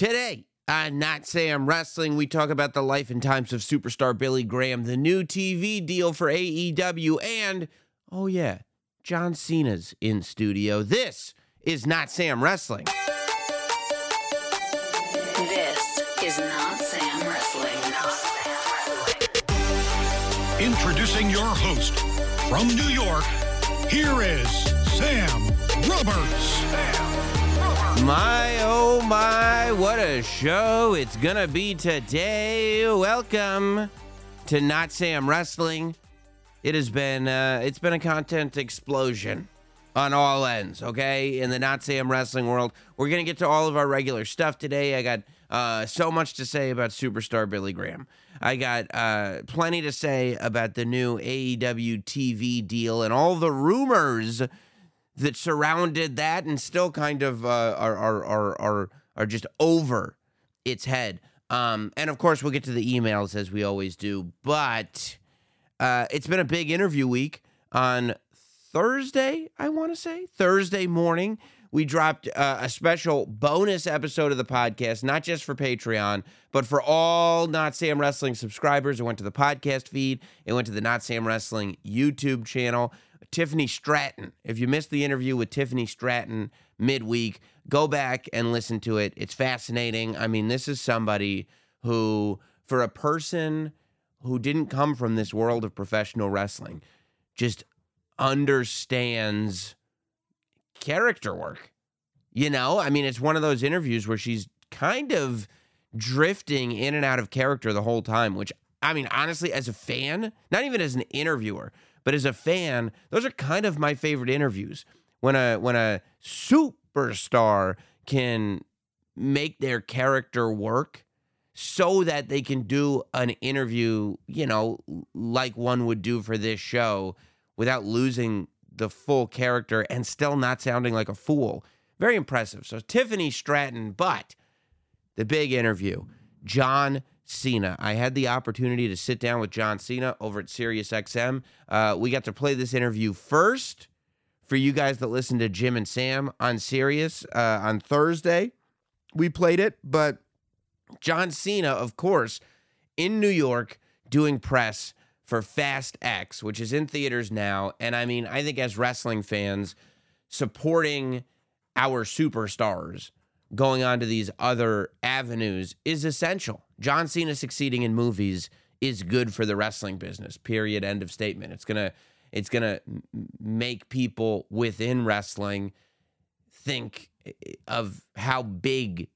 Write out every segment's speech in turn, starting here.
Today, on Not Sam Wrestling, we talk about the life and times of superstar Billy Graham, the new TV deal for AEW, and, oh yeah, John Cena's in studio. This is Not Sam Wrestling. This is not Sam Wrestling. Not Sam Wrestling. Introducing your host from New York, here is Sam Roberts. My oh my, what a show it's gonna be today. Welcome to Not Sam Wrestling. It has been uh, it's been a content explosion on all ends, okay? In the Not Sam Wrestling world. We're gonna get to all of our regular stuff today. I got uh, so much to say about superstar Billy Graham. I got uh, plenty to say about the new AEW TV deal and all the rumors that surrounded that and still kind of uh, are, are are are are just over its head. Um, and of course, we'll get to the emails as we always do. But uh, it's been a big interview week on Thursday. I want to say Thursday morning. We dropped uh, a special bonus episode of the podcast, not just for Patreon, but for all Not Sam Wrestling subscribers. It went to the podcast feed. It went to the Not Sam Wrestling YouTube channel. Tiffany Stratton. If you missed the interview with Tiffany Stratton midweek, go back and listen to it. It's fascinating. I mean, this is somebody who, for a person who didn't come from this world of professional wrestling, just understands character work. You know, I mean, it's one of those interviews where she's kind of drifting in and out of character the whole time, which I mean, honestly, as a fan, not even as an interviewer, but as a fan, those are kind of my favorite interviews. When a when a superstar can make their character work so that they can do an interview, you know, like one would do for this show without losing the full character and still not sounding like a fool. Very impressive. So Tiffany Stratton, but the big interview, John Cena. I had the opportunity to sit down with John Cena over at SiriusXM. Uh, we got to play this interview first for you guys that listen to Jim and Sam on Sirius uh, on Thursday. We played it, but John Cena, of course, in New York doing press for Fast X, which is in theaters now. And I mean, I think as wrestling fans, supporting our superstars going on to these other avenues is essential. John Cena succeeding in movies is good for the wrestling business. Period. End of statement. It's gonna it's gonna make people within wrestling think eh, eh, of how big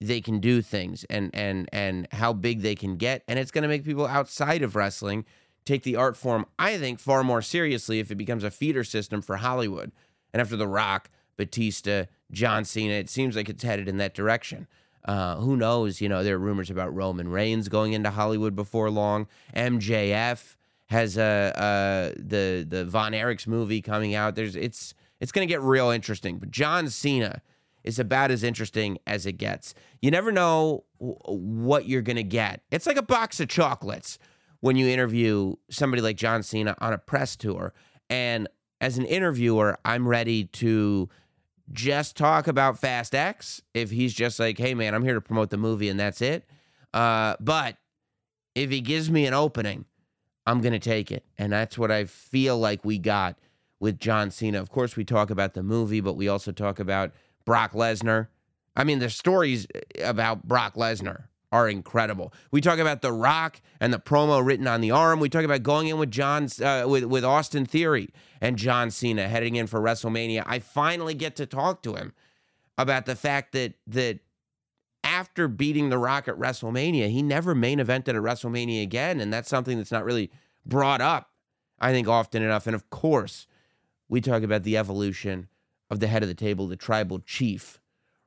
they can do things and and and how big they can get and it's going to make people outside of wrestling take the art form i think far more seriously if it becomes a feeder system for hollywood and after the rock batista john cena it seems like it's headed in that direction uh, who knows you know there are rumors about roman reigns going into hollywood before long mjf has uh, uh, the the von erichs movie coming out there's it's it's going to get real interesting but john cena is about as interesting as it gets. You never know what you're going to get. It's like a box of chocolates when you interview somebody like John Cena on a press tour. And as an interviewer, I'm ready to just talk about Fast X if he's just like, hey, man, I'm here to promote the movie and that's it. Uh, but if he gives me an opening, I'm going to take it. And that's what I feel like we got with John Cena. Of course, we talk about the movie, but we also talk about Brock Lesnar. I mean, the stories about Brock Lesnar are incredible. We talk about The Rock and the promo written on the arm. We talk about going in with John uh, with with Austin Theory and John Cena heading in for WrestleMania. I finally get to talk to him about the fact that that after beating The Rock at WrestleMania, he never main evented at WrestleMania again, and that's something that's not really brought up, I think, often enough. And of course, we talk about the evolution of the head of the table, the tribal chief,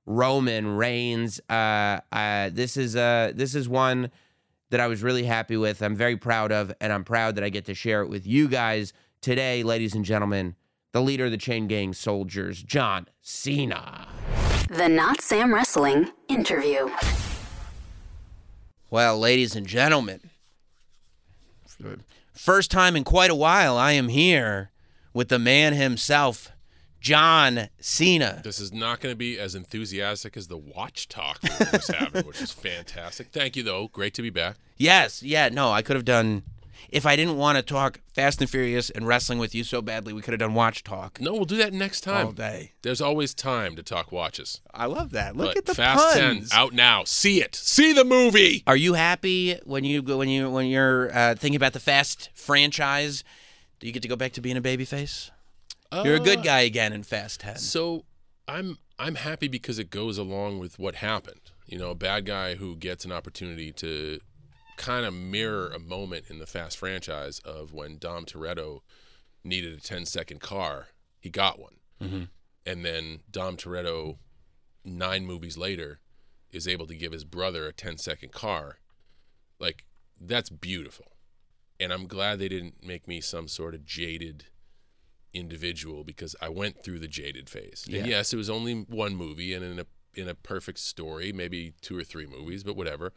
Roman Reigns. Uh, uh, this is uh, this is one that I was really happy with. I'm very proud of, and I'm proud that I get to share it with you guys today, ladies and gentlemen. The leader of the Chain Gang Soldiers, John Cena. The Not Sam Wrestling interview. Well, ladies and gentlemen, first time in quite a while, I am here with the man himself, John Cena. This is not going to be as enthusiastic as the watch talk we just having, which is fantastic. Thank you, though. Great to be back. Yes, yeah, no, I could have done. If I didn't want to talk Fast and Furious and wrestling with you so badly, we could have done watch talk No, we'll do that next time. all day. There's always time to talk watches. I love that. Look But at the Fast puns. 10 out now. See it. See the movie. Are you happy when you go when you when you're uh, thinking about the Fast franchise? Do you get to go back to being a babyface? You're a good Uh, guy again in Fast Ten. So I'm I'm happy because it goes along with what happened. You know, a bad guy who gets an opportunity to kind of mirror a moment in the Fast franchise of when Dom Toretto needed a 10 second car, he got one. And then Dom Toretto, nine movies later, is able to give his brother a 10 second car. Like, that's beautiful. And I'm glad they didn't make me some sort of jaded individual because I went through the jaded phase. Yeah. And yes, it was only one movie and in a in a perfect story, maybe two or three movies, but whatever.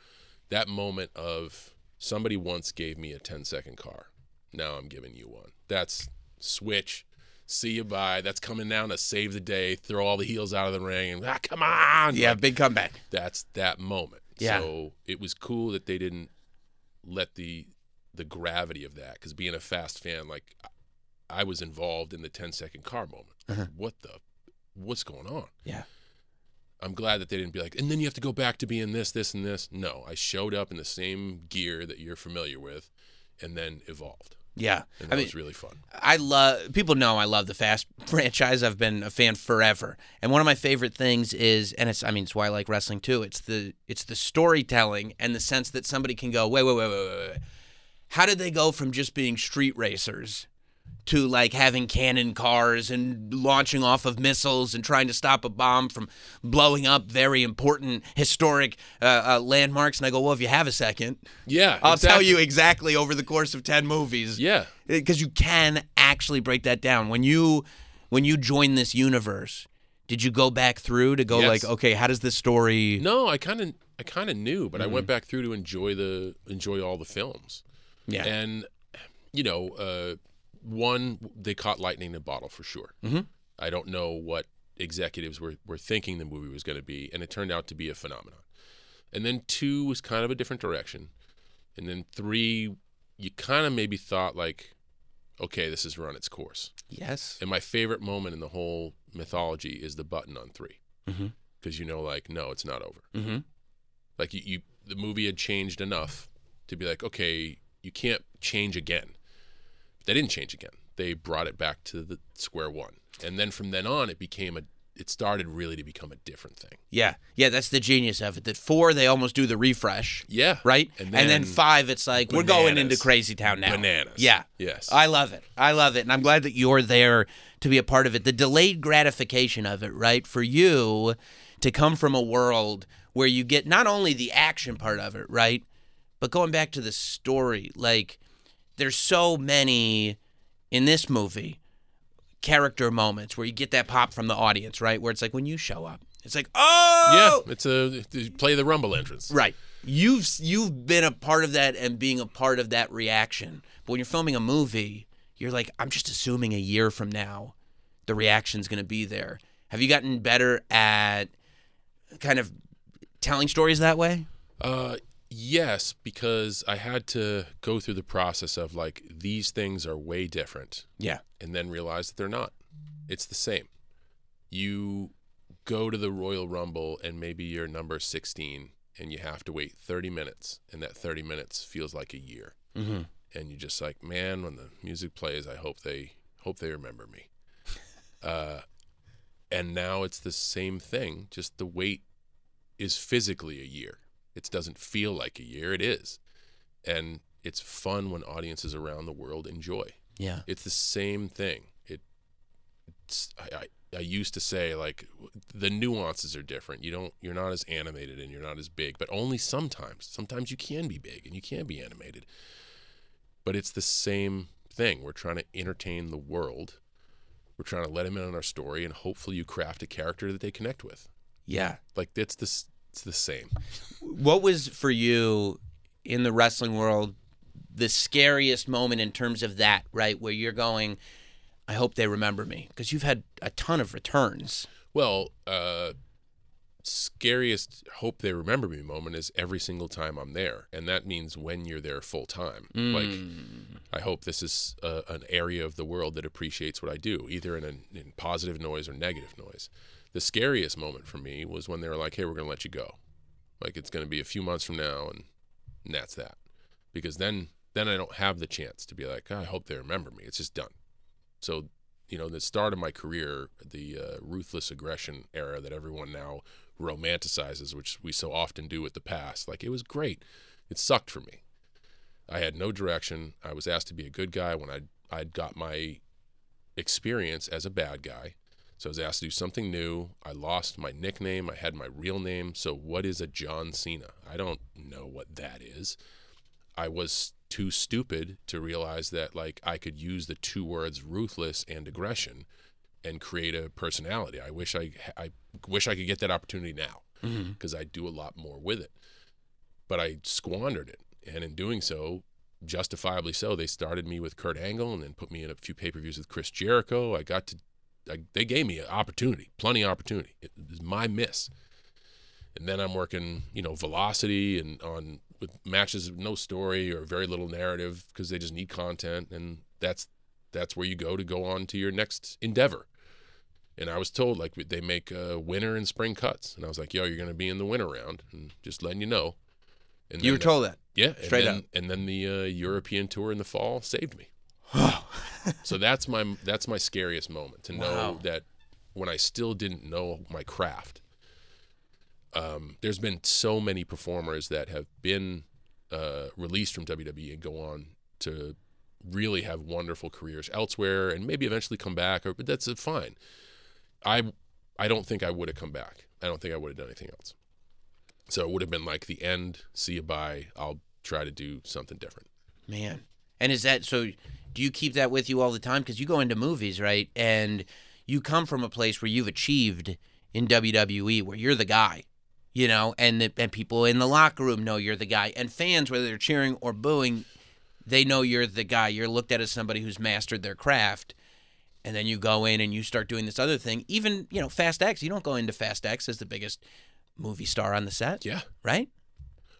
That moment of somebody once gave me a 10 second car. Now I'm giving you one. That's switch. See you bye. That's coming down to save the day, throw all the heels out of the ring and ah, come on. yeah, Like, big comeback. that's that moment. Yeah. So it was cool that they didn't let the the gravity of that because being a fast fan, like I- was involved in the 10 second car moment. Uh-huh. What the what's going on? Yeah. I'm glad that they didn't be like, and then you have to go back to being this, this, and this. No, I showed up in the same gear that you're familiar with, and then evolved, Yeah. and I mean, was really fun. I love people know I love the Fast franchise. I've been a fan forever. And one of my favorite things is and it's I mean it's why I like wrestling too. It's the it's the storytelling and the sense that somebody can go, "Wait, wait, wait, wait, wait. wait. How did they go from just being street racers to like having cannon cars and launching off of missiles and trying to stop a bomb from blowing up very important historic uh, uh, landmarks?" And I go, "Well, if you have a second, Yeah, I'll tell you exactly over the course of 10 movies." Yeah, because you can actually break that down when you when you join this universe did you go back through to go Yes. like okay how does this story no, I kind of, I kind of knew, but I Mm-hmm. went back through to enjoy the, enjoy all the films. yeah And you know, uh, one they caught lightning in a bottle for sure. Mhm. I don't know what executives were were thinking the movie was going to be, and it turned out to be a phenomenon. And then two was kind of a different direction, and then three, you kind of maybe thought like, okay, this has run its course. yes And my favorite moment in the whole mythology is the button on 3 Mhm. because you know, like, no, it's not over mm-hmm. like you, you the movie had changed enough to be like okay you can't change again they didn't change again. They brought it back to the square one. And then from then on it became a it started really to become a different thing. Yeah. Yeah that's the genius of it that four they almost do the refresh. Yeah. Right? And and then, then five it's like we're going into crazy town now. Bananas. Yeah. Yes. I love it. I love it. And I'm glad that you're there to be a part of it. The delayed gratification of it, right? For you to come from a world where you get not only the action part of it, right? But going back to the story, like there's so many in this movie character moments where you get that pop from the audience, right? Where it's like when you show up, it's like, oh, yeah it's a play the rumble entrance Right. You've you've been a part of that and being a part of that reaction. But when you're filming a movie, you're like, I'm just assuming a year from now, the reaction's going to be there. Have you gotten better at kind of telling stories that way? Uh, yes, because I had to go through the process of like these things are way different, Yeah. and then realize that they're not. It's the same. You go to the Royal Rumble and maybe you're number 16 and you have to wait 30 minutes, and that 30 minutes feels like a year. Mm-hmm. And you're just like, man, when the music plays, I hope they hope they remember me. Uh, and now it's the same thing. Just the wait is physically a year. It doesn't feel like a year. It is, and it's fun when audiences around the world enjoy. Yeah. It's the same thing. It, it's I, I I used to say like the nuances are different. You don't you're not as animated and you're not as big, but only sometimes. Sometimes you can be big and you can be animated. But it's the same thing. We're trying to entertain the world. We're trying to let them in on our story and hopefully you craft a character that they connect with. Yeah. Like it's this it's the same. What was for you in the wrestling world the scariest moment in terms of that, right? Where you're going, I hope they remember me because you've had a ton of returns. Well, uh, scariest hope they remember me moment is every single time I'm there, and that means when you're there full time. Like, I hope this is uh, an area of the world that appreciates what I do, either in, a, in positive noise or negative noise. The scariest moment for me was when they were like, "Hey, we're going to let you go. Like, it's going to be a few months from now, and, and that's that." Because then, then I don't have the chance to be like, "I hope they remember me." It's just done. So, you know, the start of my career, the uh, ruthless aggression era that everyone now romanticizes, which we so often do with the past, like it was great. It sucked for me. I had no direction. I was asked to be a good guy when I'd, I'd got my experience as a bad guy. So I was asked to do something new. I lost my nickname. I had my real name. So, what is a John Cena? I don't know what that is. I was too stupid to realize that like I could use the two words ruthless and aggression and create a personality. I wish I I wish I could get that opportunity now mm-hmm. because I do a lot more with it. But I squandered it, and in doing so, justifiably so, they started me with Kurt Angle and then put me in a few pay-per-views with Chris Jericho. I got to I, they gave me an opportunity, plenty of opportunity. It was my miss. And then I'm working, you know, velocity and on with matches with no story or very little narrative because they just need content, and that's that's where you go to go on to your next endeavor. And I was told like they make uh, winter and spring cuts, and I was like, "Yo, you're going to be in the winter round," and just letting you know. And You were the- told that. yeah, and Straight then, up. And then the uh, European tour in the fall saved me. so that's my that's my scariest moment to know Wow. that when I still didn't know my craft. Um, there's been so many performers that have been uh, released from WWE and go on to really have wonderful careers elsewhere and maybe eventually come back. Or but that's uh, fine. I I don't think I would have come back. I don't think I would have done anything else. So it would have been like the end. See you bye. I'll try to do something different. Man. And is that so? Do you keep that with you all the time? Because you go into movies, right? And you come from a place where you've achieved in WWE, where you're the guy, you know, and the, and people in the locker room know you're the guy, and fans, whether they're cheering or booing, they know you're the guy. You're looked at as somebody who's mastered their craft. And then you go in and you start doing this other thing. Even you know, Fast X. You don't go into Fast X as the biggest movie star on the set, Yeah. right?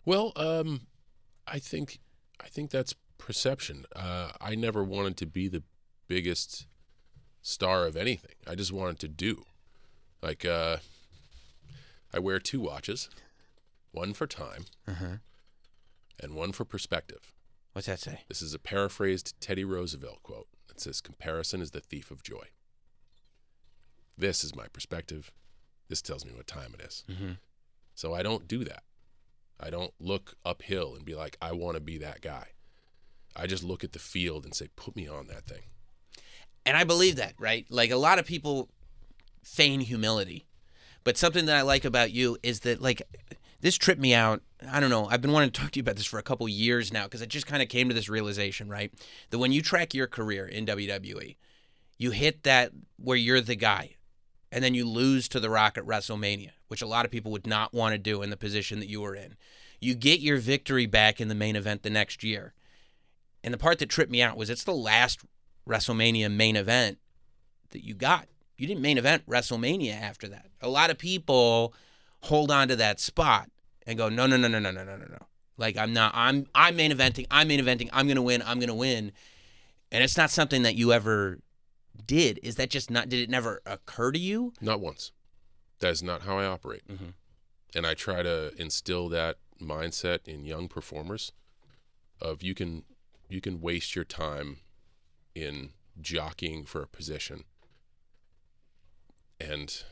Well, um, I think I think that's perception. Uh, I never wanted to be the biggest star of anything. I just wanted to do. Like uh, I wear two watches, one for time, and one for perspective. What's that say? This is a paraphrased Teddy Roosevelt quote. It says, "Comparison is the thief of joy." This is my perspective. This tells me what time it is. So I don't do that. I don't look uphill and be like, I want to be that guy. I just look at the field and say, put me on that thing. and I believe that, right? Like a lot of people feign humility, but something that I like about you is that like this tripped me out. I don't know. I've been wanting to talk to you about this for a couple years now because I just kind of came to this realization, right? That when you track your career in WWE, you hit that where you're the guy, and then you lose to The Rock at WrestleMania, which a lot of people would not want to do in the position that you were in. You get your victory back in the main event the next year. And the part that tripped me out was it's the last WrestleMania main event that you got. You didn't main event WrestleMania after that. A lot of people hold on to that spot and go, no, no, no, no, no, no, no, no, no. Like I'm not. I'm I'm main eventing. I'm main eventing. I'm gonna win. I'm gonna win. And it's not something that you ever did. Is that just not? Did it never occur to you? Not once. That is not how I operate. Mhm. And I try to instill that mindset in young performers of you can you can waste your time in jockeying for a position and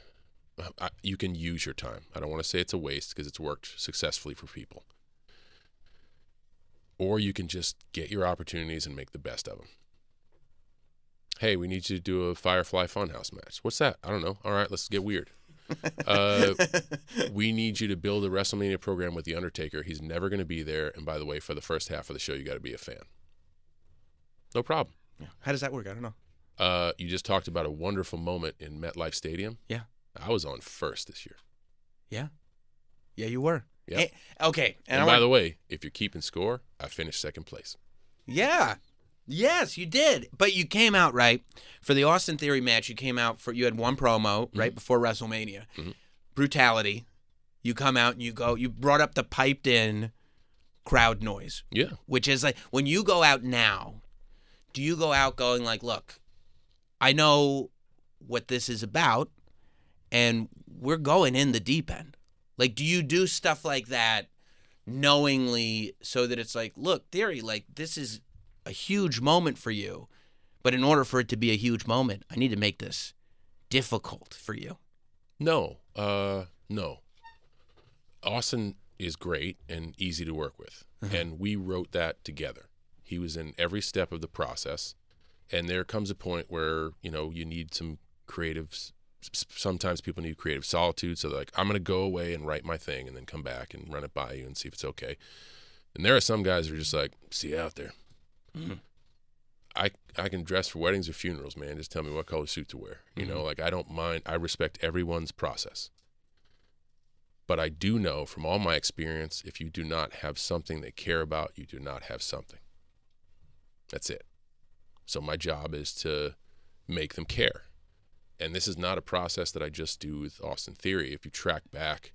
I, you can use your time. I don't want to say it's a waste because it's worked successfully for people. Or you can just get your opportunities and make the best of them. Hey, we need you to do a Firefly Funhouse match. What's that? I don't know. All right, let's get weird. Uh, we need you to build a WrestleMania program with The Undertaker. He's never going to be there. And by the way, for the first half of the show, you got to be a fan. No problem. Yeah. How does that work? I don't know. Uh, you just talked about a wonderful moment in MetLife Stadium. Yeah. I was on first this year. Yeah. Yeah, you were. Yeah. Eh, okay. And, I by the way, if you're keeping score, I finished second place. Yeah. Yes, you did. But you came out right for the Austin Theory match. You came out for you had one promo Mm-hmm. right before WrestleMania. Brutality. You come out and you go. You brought up the piped in crowd noise, Yeah. which is like when you go out now. Do you go out going like, look, I know what this is about, and we're going in the deep end. Like, do you do stuff like that knowingly so that it's like, look, theory, like this is a huge moment for you, but in order for it to be a huge moment, I need to make this difficult for you. No, uh, no. Austin is great and easy to work with, and we wrote that together. He was in every step of the process, and there comes a point where you know you need some creative. Sometimes people need creative solitude, so they're like, I'm gonna go away and write my thing, and then come back and run it by you and see if it's okay. And there are some guys who are just like, see you out there. Mm-hmm. I I can dress for weddings or funerals, man. Just tell me what color suit to wear. You know, mm-hmm. like I don't mind. I respect everyone's process. But I do know from all my experience, if you do not have something they care about, you do not have something. That's it. So my job is to make them care. And this is not a process that I just do with Austin Theory. If you track back,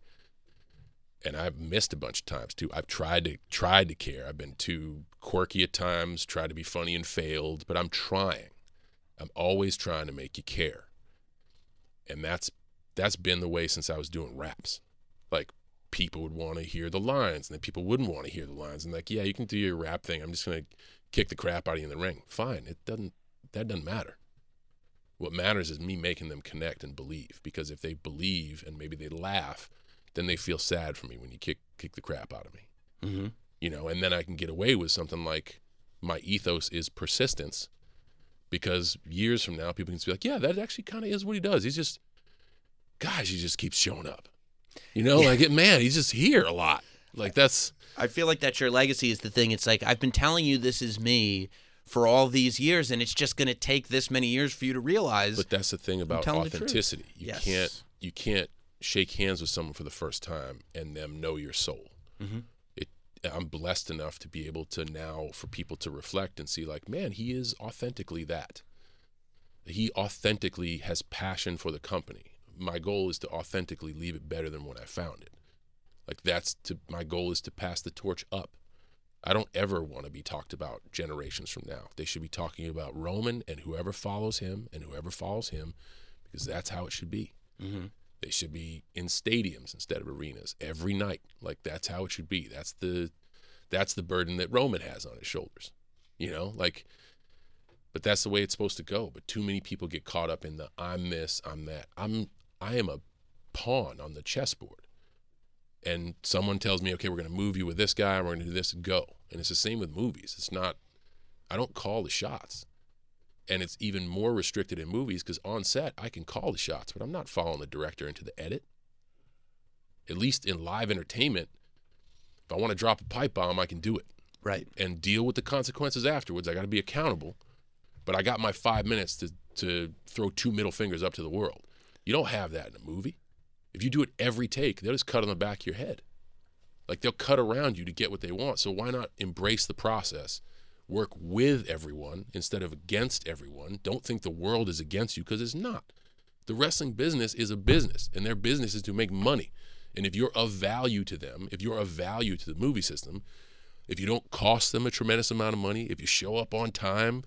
and I've missed a bunch of times too. I've tried to tried to care. I've been too quirky at times, tried to be funny and failed, but I'm trying. I'm always trying to make you care. And that's that's been the way since I was doing raps. Like people would want to hear the lines, and then people wouldn't want to hear the lines. And like, yeah, you can do your rap thing. I'm just gonna kick the crap out of you in the ring. Fine. It doesn't that doesn't matter. What matters is me making them connect and believe. Because if they believe and maybe they laugh, then they feel sad for me when you kick kick the crap out of me. Mm-hmm. You know, and then I can get away with something like my ethos is persistence, because years from now people can be like, yeah, that actually kind of is what he does. He's just, gosh, he just keeps showing up. You know, like man, he's just here a lot. Like that's I feel like that's your legacy is the thing. It's like I've been telling you this is me for all these years, and it's just going to take this many years for you to realize. But that's the thing about telling the truth. authenticity. You Yes. can't you can't shake hands with someone for the first time and them know your soul. Mm-hmm. It I'm blessed enough to be able to now for people to reflect and see like, man, he is authentically that. He authentically has passion for the company. My goal is to authentically leave it better than when I found it. Like that's to my goal is to pass the torch up. I don't ever want to be talked about generations from now. They should be talking about Roman and whoever follows him and whoever follows him because that's how it should be. Mhm. They should be in stadiums instead of arenas every night. Like that's how it should be. That's the that's the burden that Roman has on his shoulders. You know, like but that's the way it's supposed to go. But too many people get caught up in the I'm this, I'm that. I'm I am a pawn on the chessboard. And someone tells me, okay, we're going to move you with this guy, we're going to do this, go. And it's the same with movies. It's not, I don't call the shots. And it's even more restricted in movies because on set, I can call the shots, but I'm not following the director into the edit. At least in live entertainment, if I want to drop a pipe bomb, I can do it right. and deal with the consequences afterwards. I got to be accountable, but I got my five minutes to to throw two middle fingers up to the world. You don't have that in a movie. If you do it every take, they'll just cut on the back of your head. Like they'll cut around you to get what they want. So why not embrace the process? Work with everyone instead of against everyone. Don't think the world is against you because it's not. The wrestling business is a business, and their business is to make money. And if you're of value to them, if you're of value to the movie system, if you don't cost them a tremendous amount of money, if you show up on time,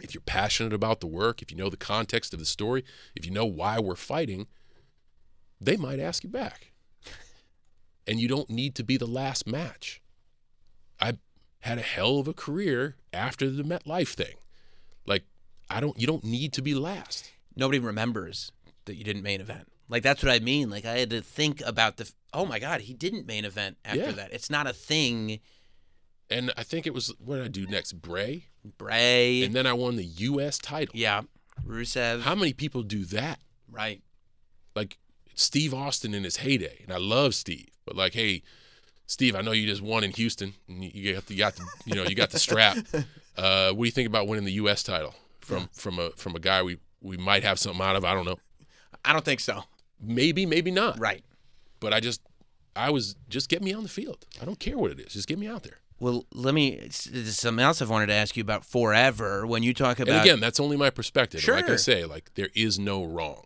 if you're passionate about the work, if you know the context of the story, if you know why we're fighting, they might ask you back. And you don't need to be the last match. I had a hell of a career after the MetLife thing. Like I don't you don't need to be last. Nobody remembers that you didn't main event. Like that's what I mean. Like I had to think about the. Oh my God, he didn't main event after Yeah. that. It's not a thing. And I think it was what did I do next? Bray? Bray. And then I won the US title. yeah. Rusev. How many people do that? right. like Steve Austin in his heyday, and I love Steve, but like, hey, Steve, I know you just won in Houston, and you got the, you got the you know you got the strap. Uh, what do you think about winning the U.S. title from from a from a guy we we might have something out of? I don't know. I don't think so. Maybe, maybe not. Right. But I just I was just get me on the field. I don't care what it is. Just get me out there. Well, let me. it's- This is something else I've wanted to ask you about forever. When you talk about And again, that's only my perspective. And Like I say, like there is no wrong.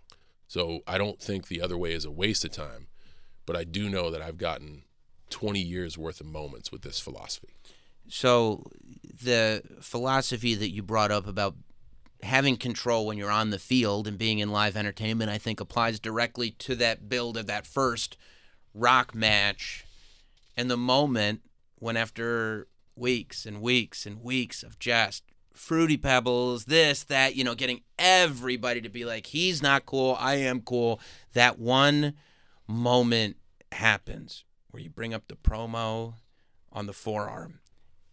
So I don't think the other way is a waste of time. But I do know that I've gotten 20 years worth of moments with this philosophy. So, the philosophy that you brought up about having control when you're on the field and being in live entertainment, I think applies directly to that build of that first rock match and the moment when, after weeks and weeks and weeks of just fruity pebbles, this, that, you know, getting everybody to be like, he's not cool, I am cool, that one moment happens where you bring up the promo on the forearm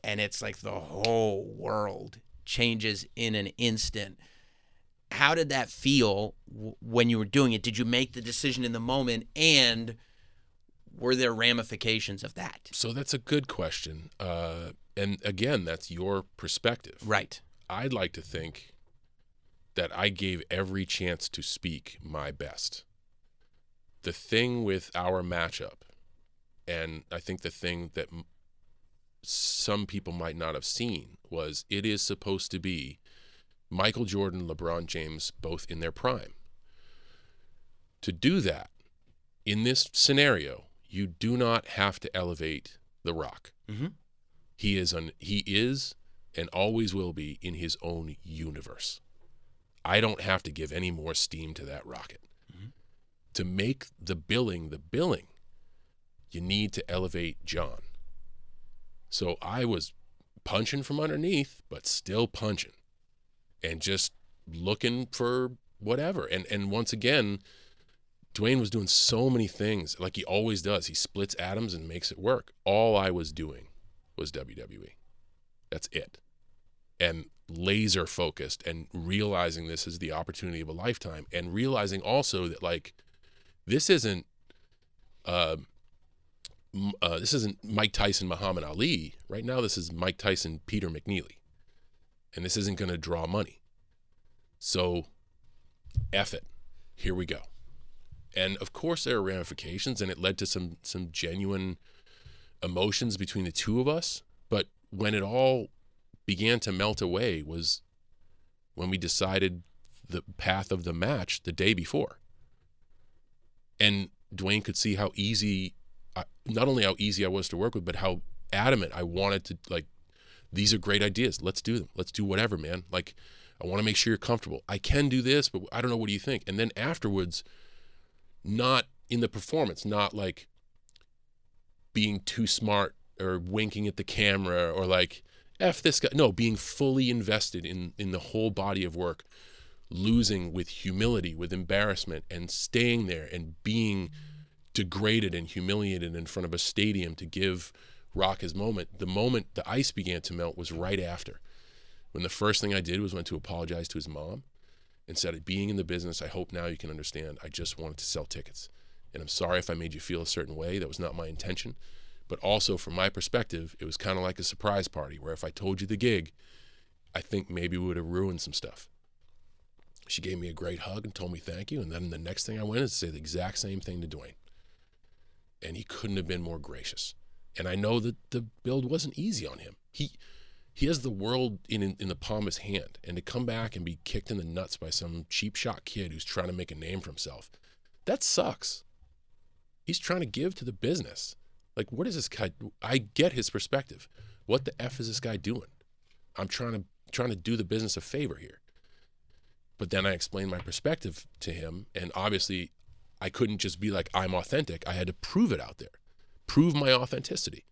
and it's like the whole world changes in an instant. How did that feel when you were doing it? Did you make the decision in the moment and were there ramifications of that? So that's a good question. Uh, and again, that's your perspective. Right. I'd like to think that I gave every chance to speak my best. The thing with our matchup, and I think the thing that m- some people might not have seen was it is supposed to be Michael Jordan, LeBron James, both in their prime. To do that in this scenario, you do not have to elevate The Rock. Mhm. He is an he is and always will be in his own universe. I don't have to give any more steam to that rocket. To make the billing the billing, you need to elevate John. So I was punching from underneath, but still punching and just looking for whatever. And and once again, Dwayne was doing so many things like he always does. He splits atoms and makes it work. All I was doing was WWE. That's it. And laser focused and realizing this is the opportunity of a lifetime and realizing also that like this isn't uh, uh, this isn't Mike Tyson Muhammad Ali right now this is Mike Tyson Peter McNeeley and this isn't going to draw money so F it here we go and of course there are ramifications and it led to some some genuine emotions between the two of us. But when it all began to melt away was when we decided the path of the match the day before. And Dwayne could see how easy not only how easy I was to work with but how adamant I wanted to like these are great ideas. Let's do them. Let's do whatever man. Like I want to make sure you're comfortable. I can do this but I don't know what do you think? And then afterwards not in the performance, not like being too smart or winking at the camera or like f this guy. No, being fully invested in in the whole body of work, losing with humility, with embarrassment, and staying there and being degraded and humiliated in front of a stadium to give Rock his moment. The moment the ice began to melt was right after. When the first thing I did was went to apologize to his mom and of being in the business, I hope now you can understand. I just wanted to sell tickets. And I'm sorry if I made you feel a certain way. That was not my intention. But also, from my perspective, it was kind of like a surprise party where if I told you the gig, I think maybe we would have ruined some stuff. She gave me a great hug and told me thank you. And then the next thing I went is to say the exact same thing to Dwayne. And he couldn't have been more gracious. And I know that the build wasn't easy on him. He he has the world in, in in the palm of his hand, and to come back and be kicked in the nuts by some cheap shot kid who's trying to make a name for himself, that sucks. He's trying to give to the business. Like, what is this guy? I get his perspective. What the f is this guy doing? I'm trying to trying to do the business a favor here. But then I explained my perspective to him, and obviously, I couldn't just be like I'm authentic. I had to prove it out there, prove my authenticity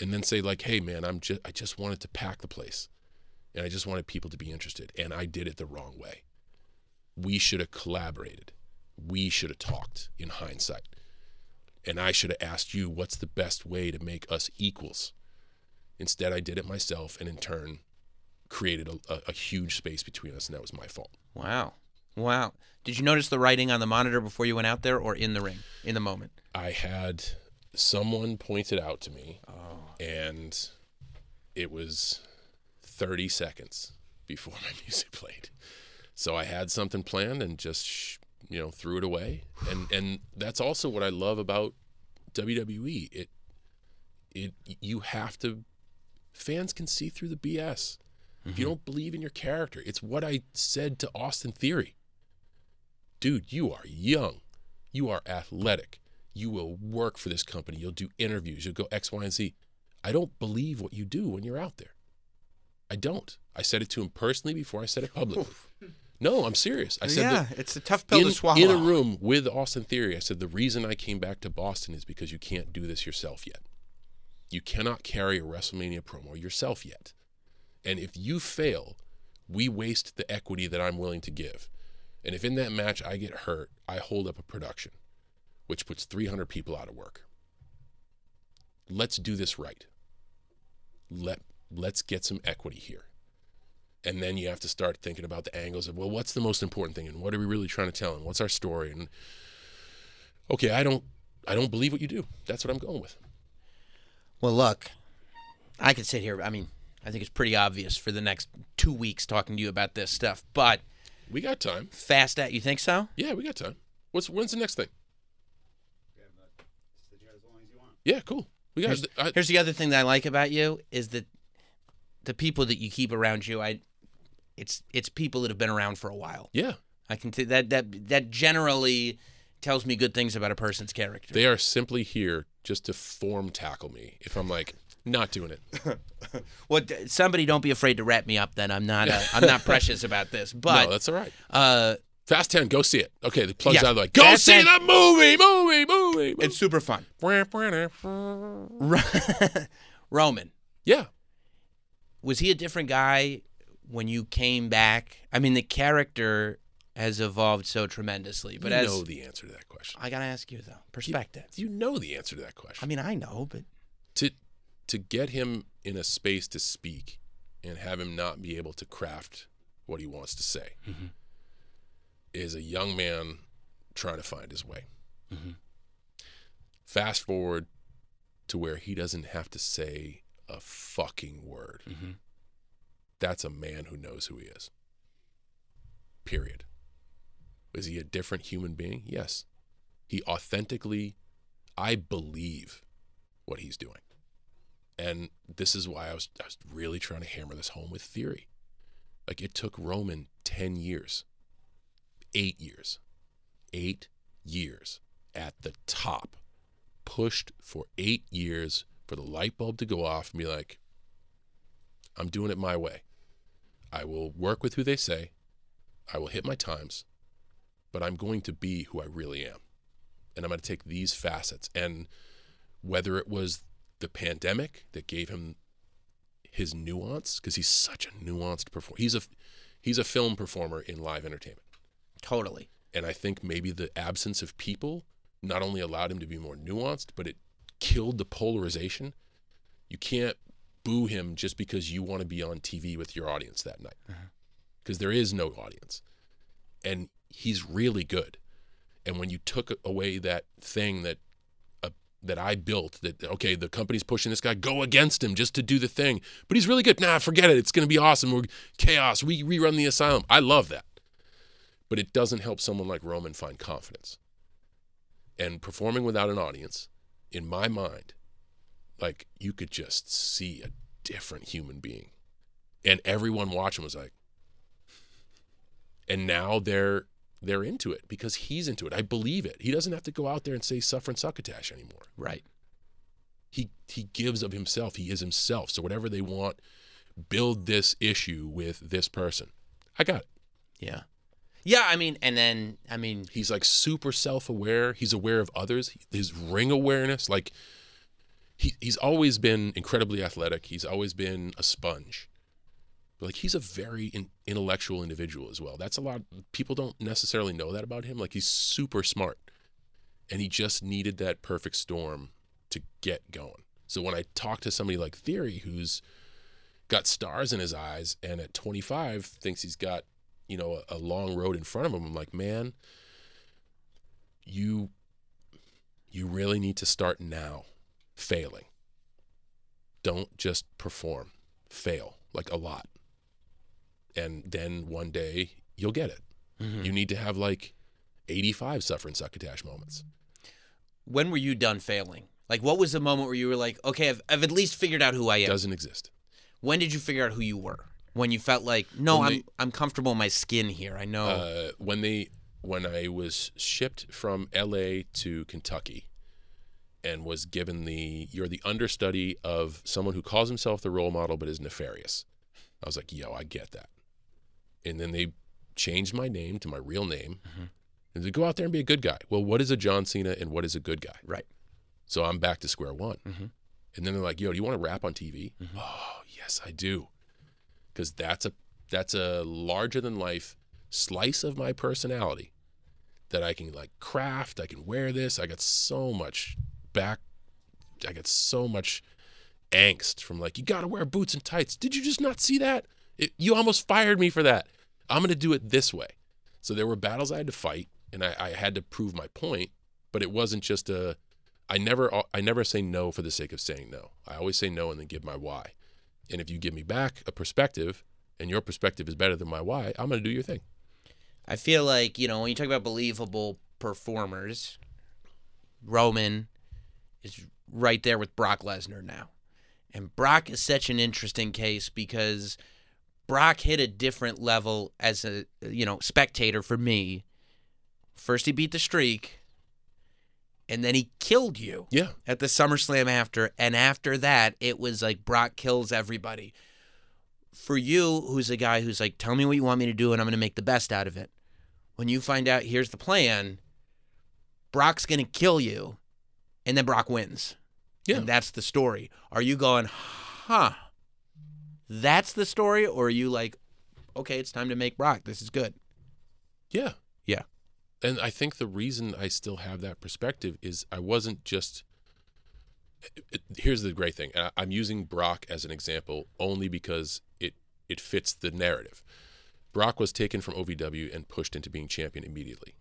and then say like hey man i'm just i just wanted to pack the place and i just wanted people to be interested and i did it the wrong way we should have collaborated we should have talked in hindsight and i should have asked you what's the best way to make us equals instead i did it myself and in turn created a, a, a huge space between us and that was my fault Wow. Wow. Did you notice the writing on the monitor before you went out there or in the ring in the moment? I had someone pointed out to me, oh. and it was 30 seconds before my music played. So I had something planned and just sh- you know threw it away, and and that's also what I love about WWE. It it you have to Fans can see through the BS. If you mm-hmm. don't believe in your character, it's what I said to Austin Theory. Dude, you are young. You are athletic. You will work for this company. You'll do interviews. You'll go X, Y, and Z. I don't believe what you do when you're out there. I don't. I said it to him personally before I said it publicly. No, I'm serious. I said yeah, that it's a tough pill in, to swallow. in a room with Austin Theory, I said the reason I came back to Boston is because you can't do this yourself yet. You cannot carry a WrestleMania promo yourself yet. And if you fail, we waste the equity that I'm willing to give. And if in that match I get hurt, I hold up a production, which puts 300 people out of work. Let's do this right. Let let's get some equity here. And then you have to start thinking about the angles of well, what's the most important thing, and what are we really trying to tell, and what's our story, and okay, I don't, I don't believe what you do. That's what I'm going with. Well, look, I could sit here. I mean, I think it's pretty obvious for the next two weeks talking to you about this stuff. But We got time. fast at you think so? Yeah, we got time. What's when's the next thing? Yeah, cool. We got. Here's, I, here's the other thing that I like about you is that the people that you keep around you, I, it's it's people that have been around for a while. yeah, I can t- that that that generally tells me good things about a person's character. they are simply here just to form tackle me if I'm like not doing it. well, somebody don't be afraid to wrap me up. Then I'm not uh, I'm not precious about this. But no, that's all right. uh, Fast Ten, go see it. Okay, the plugs Yeah, out like go Fast see 10. that movie, movie, movie. movie. it's super fun. Roman. yeah, was he a different guy when you came back? I mean, the character has evolved so tremendously, but you as know the answer to that question. I gotta ask you though, perspective. You know the answer to that question. I mean, I know, but to to get him in a space to speak and have him not be able to craft what he wants to say mm-hmm. Is a young man trying to find his way. Mm-hmm. Fast forward to where he doesn't have to say a fucking word. Mm-hmm. That's a man who knows who he is. Period. Is he a different human being? Yes. He authentically, I believe what he's doing. And this is why I was, I was really trying to hammer this home with theory. Like it took Roman 10 years, eight years, eight years at the top, pushed for eight years for the light bulb to go off and be like, I'm doing it my way. I will work with who they say. I will hit my times, but I'm going to be who I really am. And I'm going to take these facets. And whether it was the pandemic that gave him his nuance, because he's such a nuanced performer. He's a he's a film performer in live entertainment. Totally. And I think maybe the absence of people not only allowed him to be more nuanced, but it killed the polarization. You can't boo him just because you want to be on TV with your audience that night. Because there is no audience. And he's really good. And when you took away that thing that uh, that I built, that okay, the company's pushing this guy, go against him just to do the thing. But he's really good. Nah, forget it. It's going to be awesome. We're chaos. We rerun the asylum. I love that but it doesn't help someone like Roman find confidence. And performing without an audience, in my mind, like you could just see a different human being. And everyone watching was like, and now they're they're into it because he's into it. I believe it. He doesn't have to go out there and say suffer and succotash anymore. Right. He he gives of himself. He is himself. So whatever they want, build this issue with this person. I got it. Yeah. Yeah. I mean, and then I mean, He's like super self-aware. He's aware of others. His ring awareness, like he he's always been incredibly athletic. He's always been a sponge. But like he's a very in, intellectual individual as well. That's a lot. People don't necessarily know that about him. Like he's super smart, and he just needed that perfect storm to get going. So when I talk to somebody like Theory, who's got stars in his eyes, and at 25 thinks he's got you know a, a long road in front of him, I'm like, man, you you really need to start now failing. Don't just perform. Fail like a lot. And then one day you'll get it. Mm-hmm. You need to have like 85 suffering succotash moments. when were you done failing? Like, what was the moment where you were like, okay, I've, I've at least figured out who I am? Doesn't exist. When did you figure out who you were? When you felt like, no, When I'm they- I'm comfortable in my skin here. I know. Uh, when they when I was shipped from L.A. to Kentucky, and was given the you're the understudy of someone who calls himself the role model but is nefarious. I was like, yo, I get that. And then they changed my name to my real name, and they go out there and be a good guy. Well, what is a John Cena and what is a good guy? right. So I'm back to square one. Mhm. And then they're like, "Yo, do you want to rap on TV?" Oh, yes, I do. Cuz that's a that's a larger than life slice of my personality that I can like craft, I can wear this. I got so much back I got so much angst from like, "You got to wear boots and tights." Did you just not see that? It, you almost fired me for that. I'm to do it this way. So there were battles I had to fight and I, I had to prove my point, but it wasn't just a I never I never say no for the sake of saying no. I always say no and then give my why. And if you give me back a perspective and your perspective is better than my why, I'm going to do your thing. I feel like, you know, when you talk about believable performers, Roman is right there with Brock Lesnar now. And Brock is such an interesting case because Brock hit a different level as a, you know, spectator for me. First he beat the streak, and then he killed you Yeah. at the SummerSlam after, and after that, it was like Brock kills everybody. For you, who's a guy who's like, tell me what you want me to do, and I'm going to make the best out of it. When you find out, here's the plan, Brock's going to kill you, and then Brock wins. Yeah. And that's the story. Are you going, huh? That's the story? Or are you like, okay, it's time to make Brock. This is good. Yeah. And I think the reason I still have that perspective is I wasn't just. it- here's the great thing. I- I'm using Brock as an example only because it it fits the narrative. Brock was taken from OVW and pushed into being champion immediately.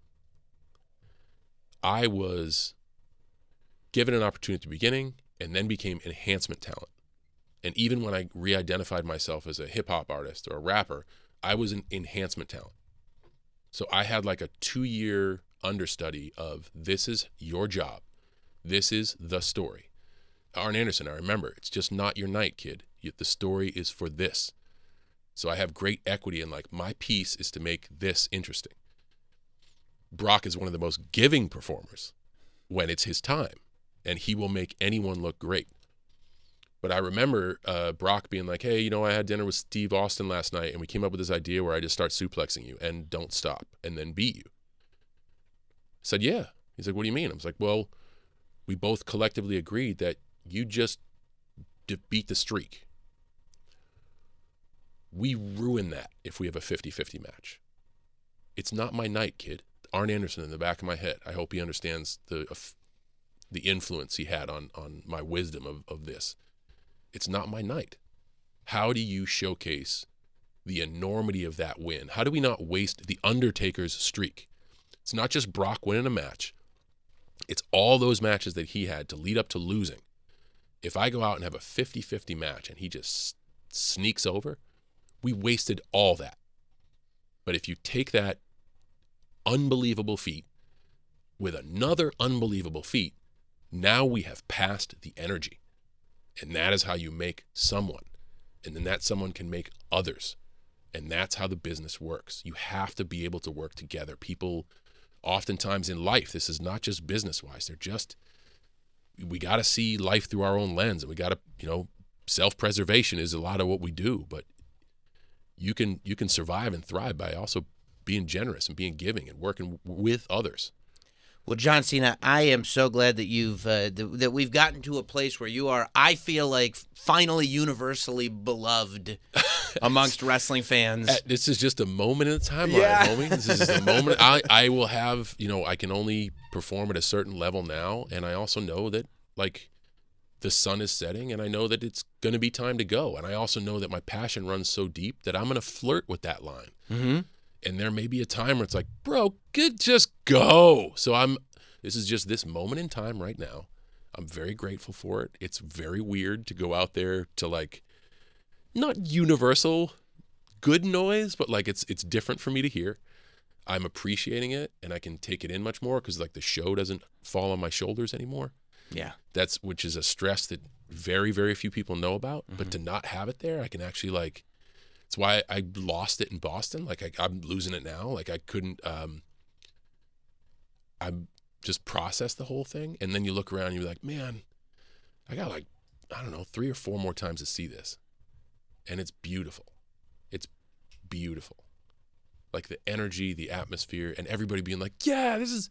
I was given an opportunity at the beginning and then became enhancement talent. And even when I re identified myself as a hip hop artist or a rapper, I was an enhancement talent. So I had like a two year understudy of this is your job. This is the story. Arn Anderson, I remember, it's just not your night, kid. The story is for this. So I have great equity in like my piece is to make this interesting. Brock is one of the most giving performers when it's his time, and he will make anyone look great. But I remember uh, Brock being like, "Hey, you know, I had dinner with Steve Austin last night, and we came up with this idea where I just start suplexing you and don't stop, and then beat you." I said, "Yeah." He's like, "What do you mean?" I was like, "Well, we both collectively agreed that you just beat the streak. We ruin that if we have a 50-50 match. It's not my night, kid." Arn Anderson in the back of my head. I hope he understands the the influence he had on on my wisdom of, of this. It's not my night. How do you showcase the enormity of that win? How do we not waste the Undertaker's streak? It's not just Brock winning a match. It's all those matches that he had to lead up to losing. If I go out and have a 50-50 match and he just sneaks over, we wasted all that. But if you take that unbelievable feat with another unbelievable feat, now we have passed the energy. And that is how you make someone. And then that someone can make others. And that's how the business works. You have to be able to work together. People, oftentimes in life, this is not just business wise, they're just, we got to see life through our own lens. And we got to, you know, self preservation is a lot of what we do. But you can you can survive and thrive by also being generous and being giving and working with others. Well, John Cena, I am so glad that you've uh, th- that we've gotten to a place where you are. I feel like finally universally beloved amongst wrestling fans. Uh, This is just a moment in the timeline, Yeah. homie. This is a moment. I, I will have, you know, I can only perform at a certain level now. And I also know that, like, the sun is setting and I know that it's going to be time to go. And I also know that my passion runs so deep that I'm going to flirt with that line. mm-hmm. And there may be a time where it's like, bro, good, just go. So I'm, this is just this moment in time right now. I'm very grateful for it. It's very weird to go out there to like, not universal good noise, but like it's it's different for me to hear. I'm appreciating it and I can take it in much more because like the show doesn't fall on my shoulders anymore. Yeah. That's which is a stress that very very few people know about. But Mm-hmm. to not have it there, I can actually like. It's why I lost it in Boston. Like I, I'm losing it now. Like I couldn't. um I just process the whole thing, and then you look around, and you're like, man, I got like I don't know three or four more times to see this, and it's beautiful. It's beautiful like the energy, the atmosphere, and everybody being like, "Yeah, this is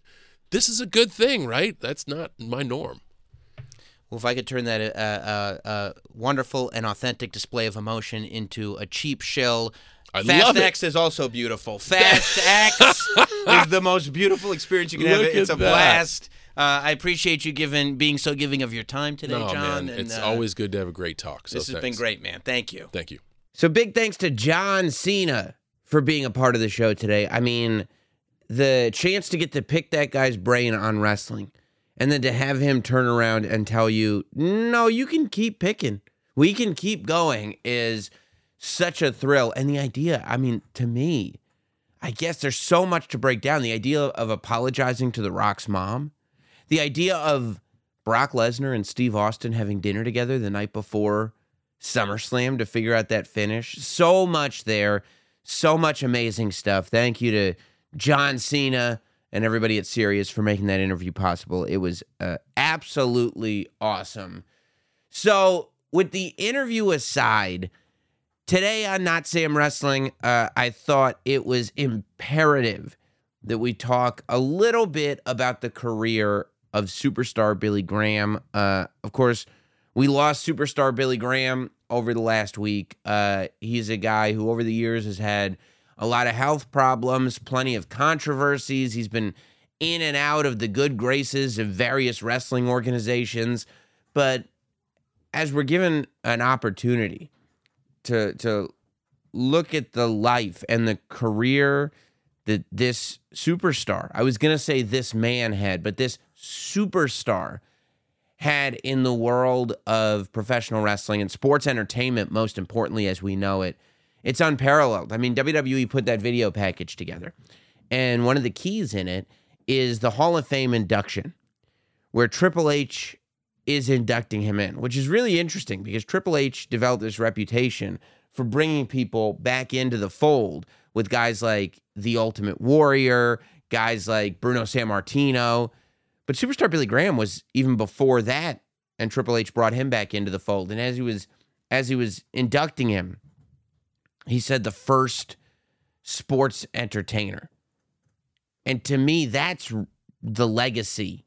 this is a good thing, right?" That's not my norm. Well, if I could turn that uh, uh, uh, wonderful and authentic display of emotion into a cheap shill. I Fast love it. X is also beautiful. Fast X is the most beautiful experience you can have. It's a that. blast. Uh, I appreciate you giving, being so giving of your time today, no, John. man, and, it's uh, always good to have a great talk. So this has been great, man. Thank you. Thank you. So big thanks to John Cena for being a part of the show today. I mean, the chance to get to pick that guy's brain on wrestling and then to have him turn around and tell you, no, you can keep picking. We can keep going is such a thrill. And the idea, I mean, to me, I guess there's so much to break down. The idea of apologizing to The Rock's mom, the idea of Brock Lesnar and Steve Austin having dinner together the night before SummerSlam to figure out that finish. So much there, so much amazing stuff. Thank you to John Cena and everybody at Sirius for making that interview possible. It was uh, absolutely awesome. So, with the interview aside, today on Not Sam Wrestling, uh, I thought it was imperative that we talk a little bit about the career of superstar Billy Graham. Uh, of course, we lost superstar Billy Graham over the last week. Uh, he's a guy who, over the years, has had a lot of health problems, plenty of controversies. He's been in and out of the good graces of various wrestling organizations. But as we're given an opportunity to to look at the life and the career that this superstar, I was going to say this man had, but this superstar had in the world of professional wrestling and sports entertainment, most importantly, as we know it, it's unparalleled. I mean, WWE put that video package together, and one of the keys in it is the Hall of Fame induction, where Triple H is inducting him in, which is really interesting because Triple H developed this reputation for bringing people back into the fold with guys like The Ultimate Warrior, guys like Bruno Sammartino. But Superstar Billy Graham was even before that, and Triple H brought him back into the fold. And as he was as he was inducting him, he said the first sports entertainer. And to me, that's the legacy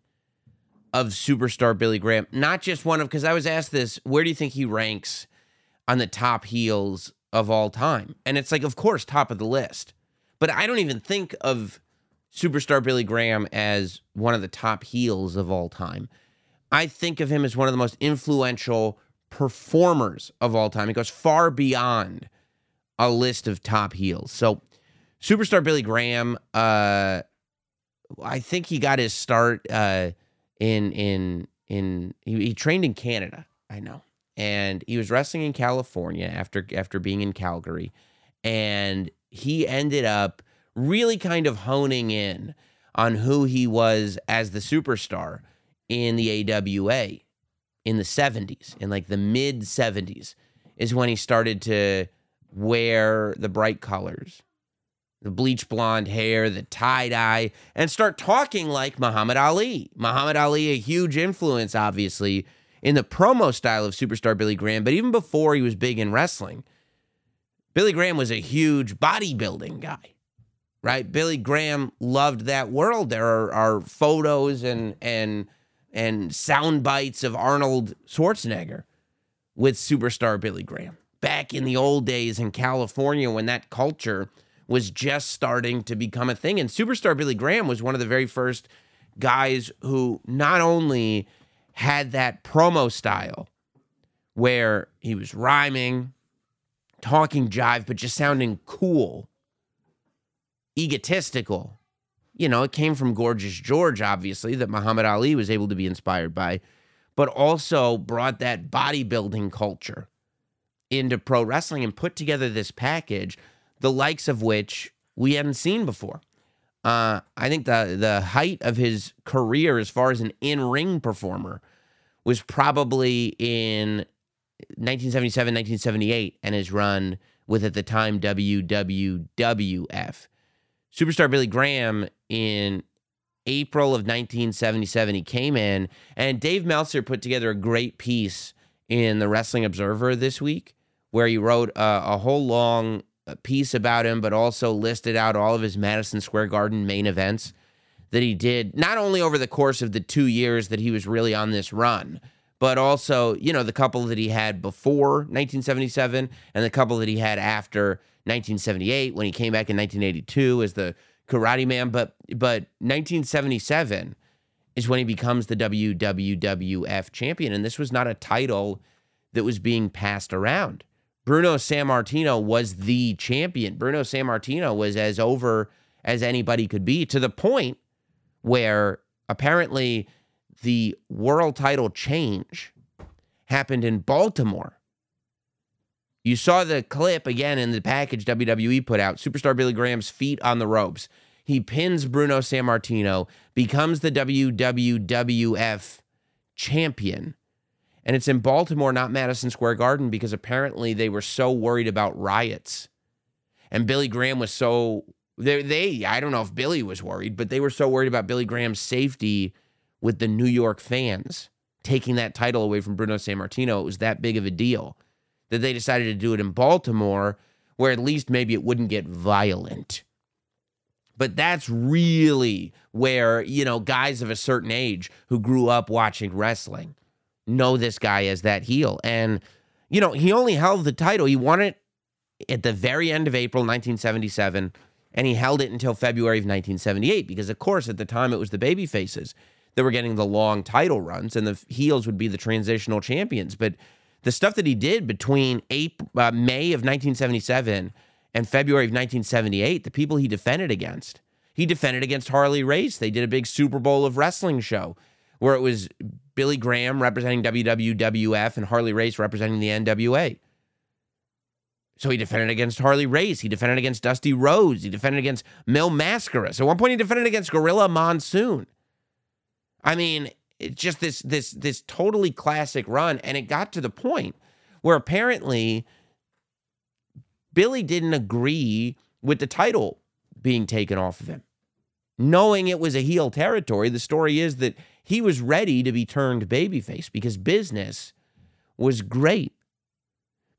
of superstar Billy Graham. Not just one of, because I was asked this, where do you think he ranks on the top heels of all time? And it's like, of course, top of the list. But I don't even think of superstar Billy Graham as one of the top heels of all time. I think of him as one of the most influential performers of all time. He goes far beyond a list of top heels. So, superstar Billy Graham, uh, I think he got his start uh, in in in he, he trained in Canada. I know, and he was wrestling in California after after being in Calgary, and he ended up really kind of honing in on who he was as the superstar in the AWA in the 70s, in like the mid 70s, is when he started to wear the bright colors, the bleach blonde hair, the tie dye, and start talking like Muhammad Ali. Muhammad Ali, a huge influence, obviously, in the promo style of superstar Billy Graham, but even before he was big in wrestling, Billy Graham was a huge bodybuilding guy right? Billy Graham loved that world. There are, are photos and and and sound bites of Arnold Schwarzenegger with superstar Billy Graham back in the old days in California when that culture was just starting to become a thing. And superstar Billy Graham was one of the very first guys who not only had that promo style where he was rhyming, talking jive, but just sounding cool egotistical. You know, it came from Gorgeous George, obviously, that Muhammad Ali was able to be inspired by, but also brought that bodybuilding culture into pro wrestling and put together this package, the likes of which we hadn't seen before. Uh, I think the the height of his career as far as an in ring performer was probably in 1977, 1978, and his run with at the time WWWF. Superstar Billy Graham in April of 1977, he came in, and Dave Meltzer put together a great piece in the Wrestling Observer this week where he wrote a, a whole long uh, piece about him, but also listed out all of his Madison Square Garden main events that he did, not only over the course of the two years that he was really on this run, but also, you know, the couple that he had before 1977 and the couple that he had after 1978 when he came back in 1982 as the Karate Man. But but 1977 is when he becomes the WWWF champion, and this was not a title that was being passed around. Bruno Sammartino was the champion. Bruno Sammartino was as over as anybody could be to the point where apparently the world title change happened in Baltimore. You saw the clip again in the package WWE put out Superstar Billy Graham's feet on the ropes. He pins Bruno Sammartino, becomes the WWWF champion. And it's in Baltimore, not Madison Square Garden, because apparently they were so worried about riots. And Billy Graham was so they, they I don't know if Billy was worried, but they were so worried about Billy Graham's safety with the New York fans taking that title away from Bruno Sammartino. It was that big of a deal that they decided to do it in Baltimore, where at least maybe it wouldn't get violent. But that's really where, you know, guys of a certain age who grew up watching wrestling know this guy as that heel. And, you know, he only held the title. He won it at the very end of April 1977, and he held it until February of 1978 because, of course, at the time it was the baby faces that were getting the long title runs, and the heels would be the transitional champions. But the stuff that he did between April, uh, May of 1977 and February of 1978, the people he defended against, he defended against Harley Race. They did a big Super Bowl of wrestling show where it was Billy Graham representing WWWF and Harley Race representing the NWA. So he defended against Harley Race. He defended against Dusty Rhodes. He defended against Mil Mascaras. At one point, he defended against Gorilla Monsoon. I mean, it's just this this this totally classic run, and it got to the point where apparently Billy didn't agree with the title being taken off of him, knowing it was a heel territory. The story is that he was ready to be turned babyface because business was great.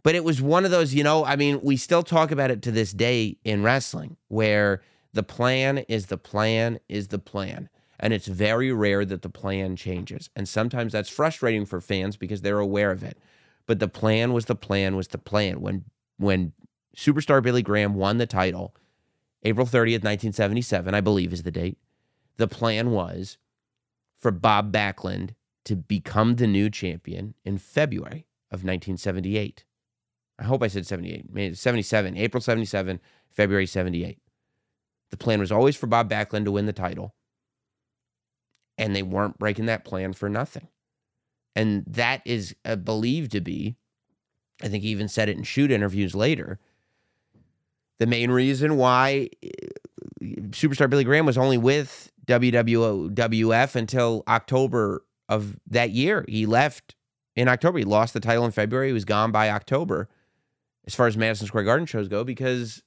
But it was one of those, you know, I mean, we still talk about it to this day in wrestling where the plan is the plan is the plan. And it's very rare that the plan changes. And sometimes that's frustrating for fans because they're aware of it. But the plan was the plan was the plan. When when superstar Billy Graham won the title, April 30th, 1977, I believe is the date. The plan was for Bob Backlund to become the new champion in February of 1978. I hope I said 78, maybe 77, April 77, February 78. The plan was always for Bob Backlund to win the title and they weren't breaking that plan for nothing. And that is uh, believed to be, I think he even said it in shoot interviews later, the main reason why uh, superstar Billy Graham was only with WWF until October of that year. He left in October. He lost the title in February. He was gone by October, as far as Madison Square Garden shows go, because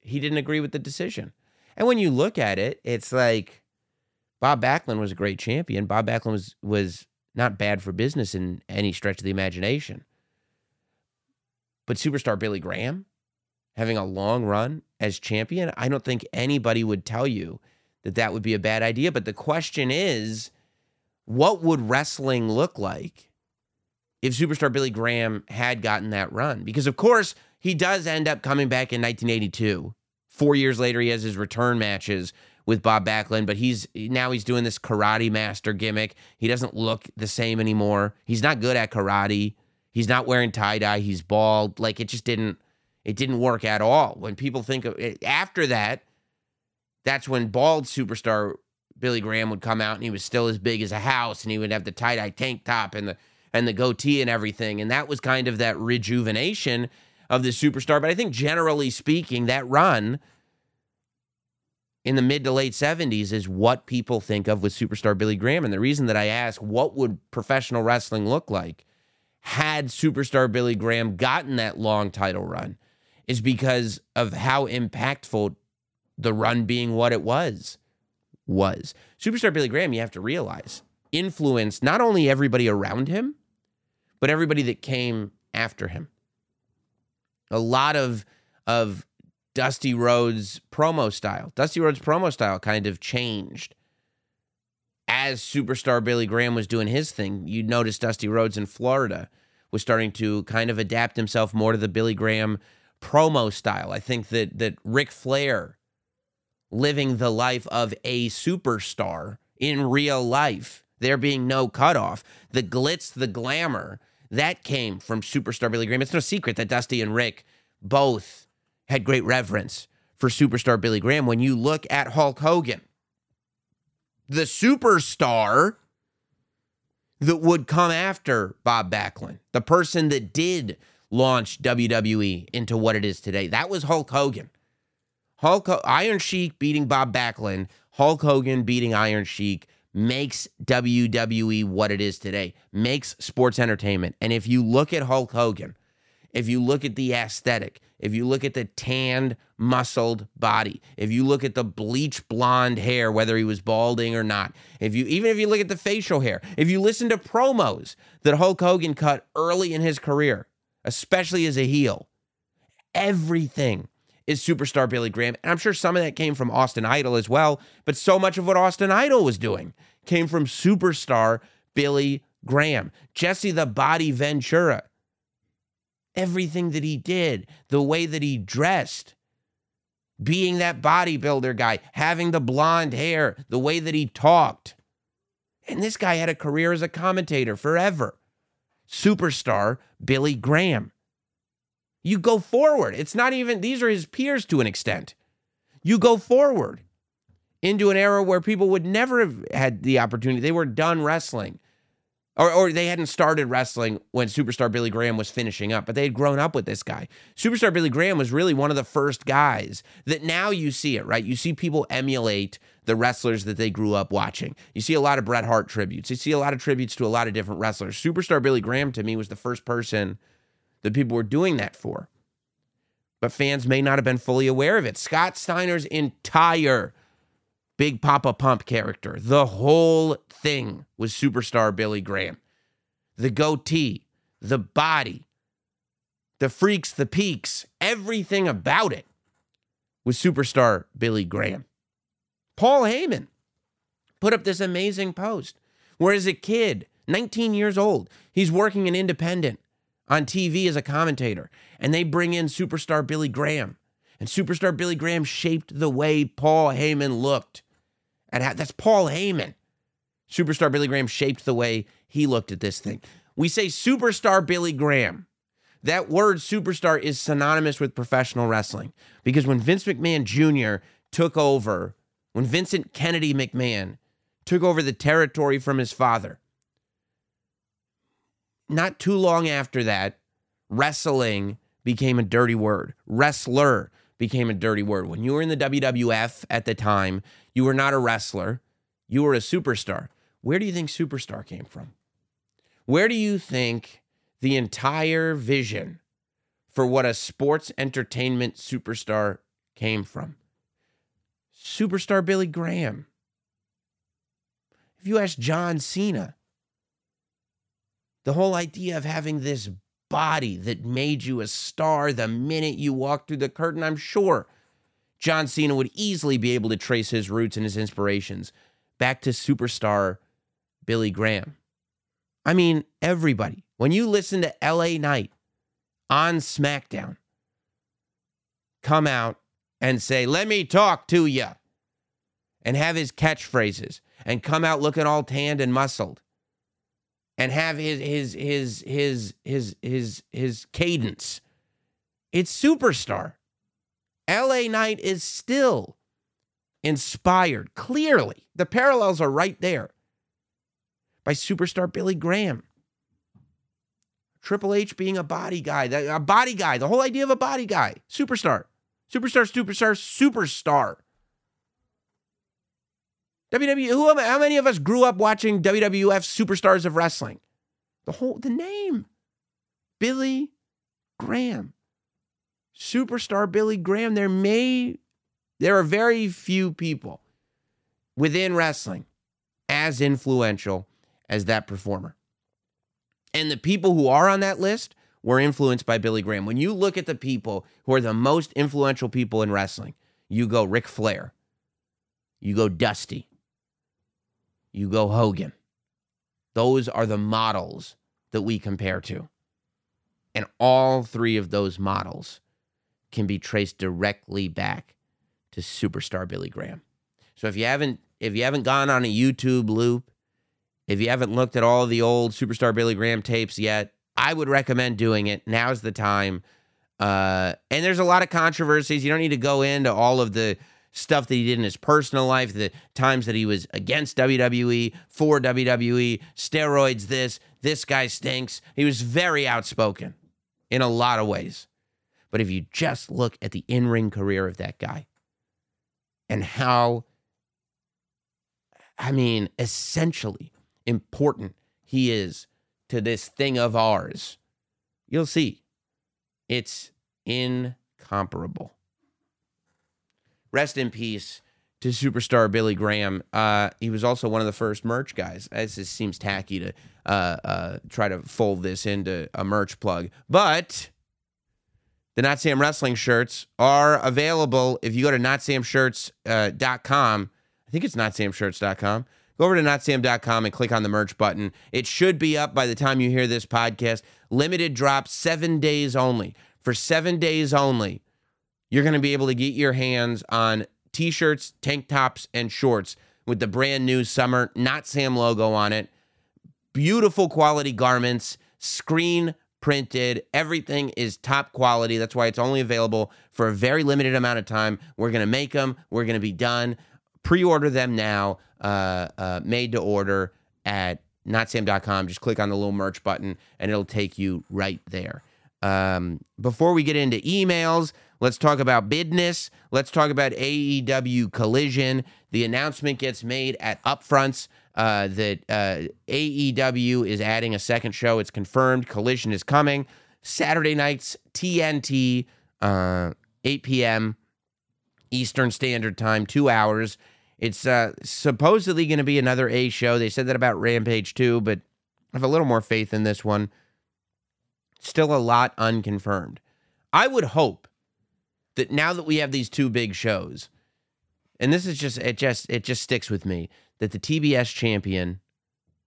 he didn't agree with the decision. And when you look at it, it's like Bob Backlund was a great champion. Bob Backlund was was not bad for business in any stretch of the imagination. But superstar Billy Graham having a long run as champion, I don't think anybody would tell you that that would be a bad idea. But the question is, what would wrestling look like if superstar Billy Graham had gotten that run? Because, of course, he does end up coming back in 1982. Four years later, he has his return matches with Bob Backlund, but he's now he's doing this karate master gimmick. He doesn't look the same anymore. He's not good at karate. He's not wearing tie dye. He's bald. Like it just didn't it didn't work at all. When people think of it, after that, that's when bald superstar Billy Graham would come out and he was still as big as a house and he would have the tie dye tank top and the and the goatee and everything. And that was kind of that rejuvenation of the superstar. But I think generally speaking, that run in the mid to late 70s is what people think of with superstar Billy Graham. And the reason that I ask what would professional wrestling look like had superstar Billy Graham gotten that long title run is because of how impactful the run being what it was was. Superstar Billy Graham, you have to realize, influenced not only everybody around him, but everybody that came after him. A lot of of Dusty Rhodes promo style. Dusty Rhodes promo style kind of changed as superstar Billy Graham was doing his thing. You notice Dusty Rhodes in Florida was starting to kind of adapt himself more to the Billy Graham promo style. I think that that Ric Flair living the life of a superstar in real life, there being no cutoff, the glitz, the glamour, that came from superstar Billy Graham. It's no secret that Dusty and Ric both had great reverence for superstar Billy Graham. When you look at Hulk Hogan, the superstar that would come after Bob Backlund, the person that did launch WWE into what it is today, that was Hulk Hogan. Hulk Iron Sheik beating Bob Backlund, Hulk Hogan beating Iron Sheik makes WWE what it is today, makes sports entertainment. And if you look at Hulk Hogan, if you look at the aesthetic, if you look at the tanned, muscled body, if you look at the bleach blonde hair, whether he was balding or not, if you even if you look at the facial hair, if you listen to promos that Hulk Hogan cut early in his career, especially as a heel, everything is superstar Billy Graham. And I'm sure some of that came from Austin Idol as well, but so much of what Austin Idol was doing came from superstar Billy Graham. Jesse the Body Ventura. Everything that he did, the way that he dressed, being that bodybuilder guy, having the blonde hair, the way that he talked. And this guy had a career as a commentator forever. Superstar Billy Graham. You go forward. It's not even, these are his peers to an extent. You go forward into an era where people would never have had the opportunity. They were done wrestling. Or, or they hadn't started wrestling when Superstar Billy Graham was finishing up, but they had grown up with this guy. Superstar Billy Graham was really one of the first guys that now you see it, right? You see people emulate the wrestlers that they grew up watching. You see a lot of Bret Hart tributes. You see a lot of tributes to a lot of different wrestlers. Superstar Billy Graham to me was the first person that people were doing that for. But fans may not have been fully aware of it. Scott Steiner's entire Big Papa Pump character, the whole thing was superstar Billy Graham. The goatee, the body, the freaks, the peaks, everything about it was superstar Billy Graham. Paul Heyman put up this amazing post where, as a kid, 19 years old, he's working an independent on TV as a commentator, and they bring in superstar Billy Graham. And superstar Billy Graham shaped the way Paul Heyman looked. And that's Paul Heyman. Superstar Billy Graham shaped the way he looked at this thing. We say superstar Billy Graham. That word superstar is synonymous with professional wrestling because when Vince McMahon Jr. took over, when Vincent Kennedy McMahon took over the territory from his father, not too long after that, wrestling became a dirty word. Wrestler became a dirty word. When you were in the WWF at the time, you were not a wrestler, you were a superstar. Where do you think superstar came from? Where do you think the entire vision for what a sports entertainment superstar came from? Superstar Billy Graham. If you ask John Cena, the whole idea of having this body that made you a star the minute you walked through the curtain, I'm sure John Cena would easily be able to trace his roots and his inspirations back to superstar Billy Graham. I mean, everybody. When you listen to LA Knight on SmackDown, come out and say, Let me talk to you, and have his catchphrases, and come out looking all tanned and muscled and have his his his his his his his cadence. It's superstar. LA Knight is still inspired. Clearly, the parallels are right there by superstar Billy Graham. Triple H being a body guy, a body guy, the whole idea of a body guy, superstar, superstar, superstar, superstar. WWE. Who? How many of us grew up watching WWF Superstars of Wrestling? The whole the name, Billy Graham, superstar Billy Graham. There may, there are very few people within wrestling as influential as that performer. And the people who are on that list were influenced by Billy Graham. When you look at the people who are the most influential people in wrestling, you go Ric Flair, you go Dusty, you go Hogan. Those are the models that we compare to. And all three of those models can be traced directly back to superstar Billy Graham. So if you haven't if you haven't gone on a YouTube loop, if you haven't looked at all the old superstar Billy Graham tapes yet, I would recommend doing it. Now's the time. Uh, and there's a lot of controversies. You don't need to go into all of the stuff that he did in his personal life, the times that he was against WWE, for WWE, steroids, this, this guy stinks. He was very outspoken in a lot of ways. But if you just look at the in ring career of that guy and how, I mean, essentially important he is to this thing of ours, you'll see it's incomparable. Rest in peace to superstar Billy Graham. Uh, he was also one of the first merch guys. Just seems tacky to uh, uh, try to fold this into a merch plug, but the Not Sam Wrestling shirts are available if you go to notsamshirts.com. I think it's notsamshirts.com. Go over to notsam.com and click on the merch button. It should be up by the time you hear this podcast. Limited drop, seven days only. For seven days only, you're going to be able to get your hands on t shirts, tank tops, and shorts with the brand new summer Not Sam logo on it. Beautiful quality garments, screen printed. Everything is top quality. That's why it's only available for a very limited amount of time. We're going to make them, we're going to be done. Pre order them now, uh, uh, made to order at notsam.com. Just click on the little merch button and it'll take you right there. Um, before we get into emails, let's talk about business. Let's talk about AEW Collision. The announcement gets made at Upfronts uh, that uh, AEW is adding a second show. It's confirmed. Collision is coming. Saturday nights, TNT, uh, 8 p.m. Eastern Standard Time, two hours. It's uh, supposedly going to be another A show. They said that about Rampage too, but I have a little more faith in this one. Still a lot unconfirmed. I would hope that now that we have these two big shows, and this is just it just it just sticks with me that the TBS champion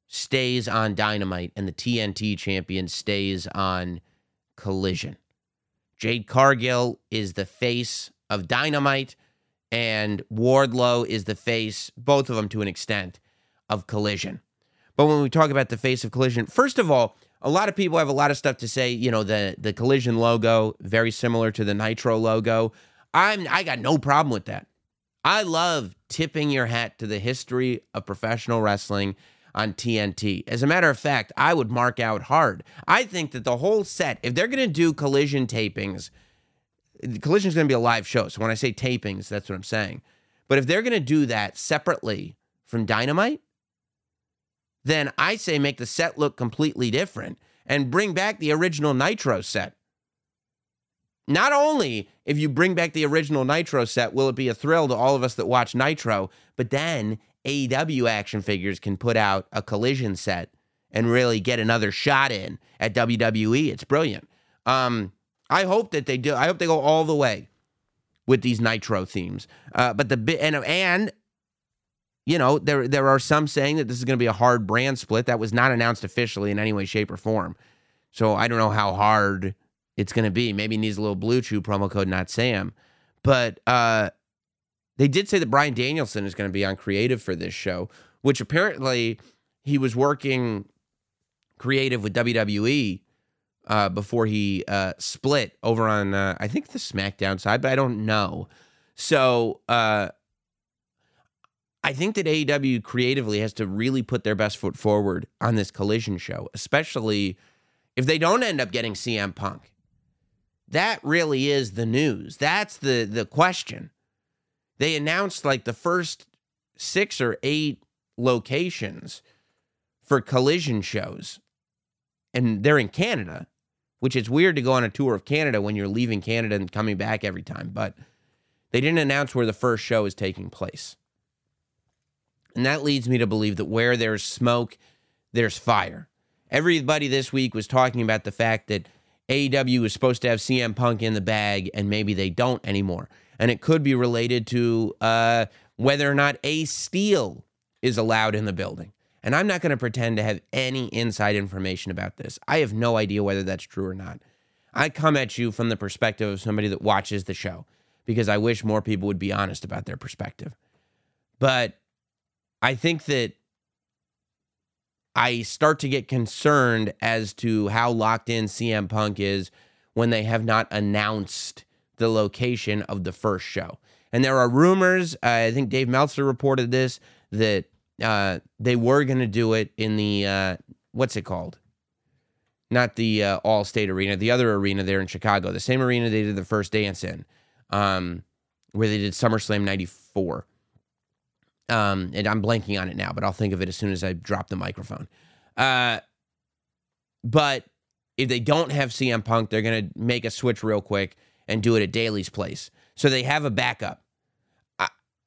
stays on Dynamite and the TNT champion stays on Collision. Jade Cargill is the face of Dynamite and Wardlow is the face, both of them to an extent, of Collision. But when we talk about the face of Collision, first of all, a lot of people have a lot of stuff to say. You know, the the Collision logo very similar to the Nitro logo. I'm I got no problem with that. I love tipping your hat to the history of professional wrestling on TNT. As a matter of fact, I would mark out hard. I think that the whole set, if they're going to do collision tapings, collision is going to be a live show. So when I say tapings, that's what I'm saying. But if they're going to do that separately from Dynamite, then I say make the set look completely different and bring back the original Nitro set. Not only if you bring back the original Nitro set, will it be a thrill to all of us that watch Nitro, but then AEW action figures can put out a collision set and really get another shot in at WWE. It's brilliant. Um, I hope that they do. I hope they go all the way with these Nitro themes. Uh, but the and and you know there there are some saying that this is going to be a hard brand split. That was not announced officially in any way, shape, or form. So I don't know how hard it's going to be. Maybe needs a little BlueChew promo code, not Sam. But uh, they did say that Bryan Danielson is going to be on creative for this show, which apparently he was working creative with WWE uh, before he uh, split over on, uh, I think, the SmackDown side, but I don't know. So uh, I think that AEW creatively has to really put their best foot forward on this collision show, especially if they don't end up getting CM Punk. That really is the news. That's the the question. They announced like the first six or eight locations for collision shows. And they're in Canada, which is weird to go on a tour of Canada when you're leaving Canada and coming back every time. But they didn't announce where the first show is taking place. And that leads me to believe that where there's smoke, there's fire. Everybody this week was talking about the fact that AEW was supposed to have CM Punk in the bag, and maybe they don't anymore. And it could be related to uh, whether or not Ace Steel is allowed in the building. And I'm not going to pretend to have any inside information about this. I have no idea whether that's true or not. I come at you from the perspective of somebody that watches the show because I wish more people would be honest about their perspective. But I think that I start to get concerned as to how locked in CM Punk is when they have not announced the location of the first show. And there are rumors, uh, I think Dave Meltzer reported this, that uh, they were going to do it in the, uh, what's it called? Not the uh, Allstate Arena, the other arena there in Chicago, the same arena they did the first dance in, um, where they did SummerSlam 94. Um, and I'm blanking on it now, but I'll think of it as soon as I drop the microphone. Uh, but if they don't have CM Punk, they're going to make a switch real quick and do it at Daily's Place. So they have a backup.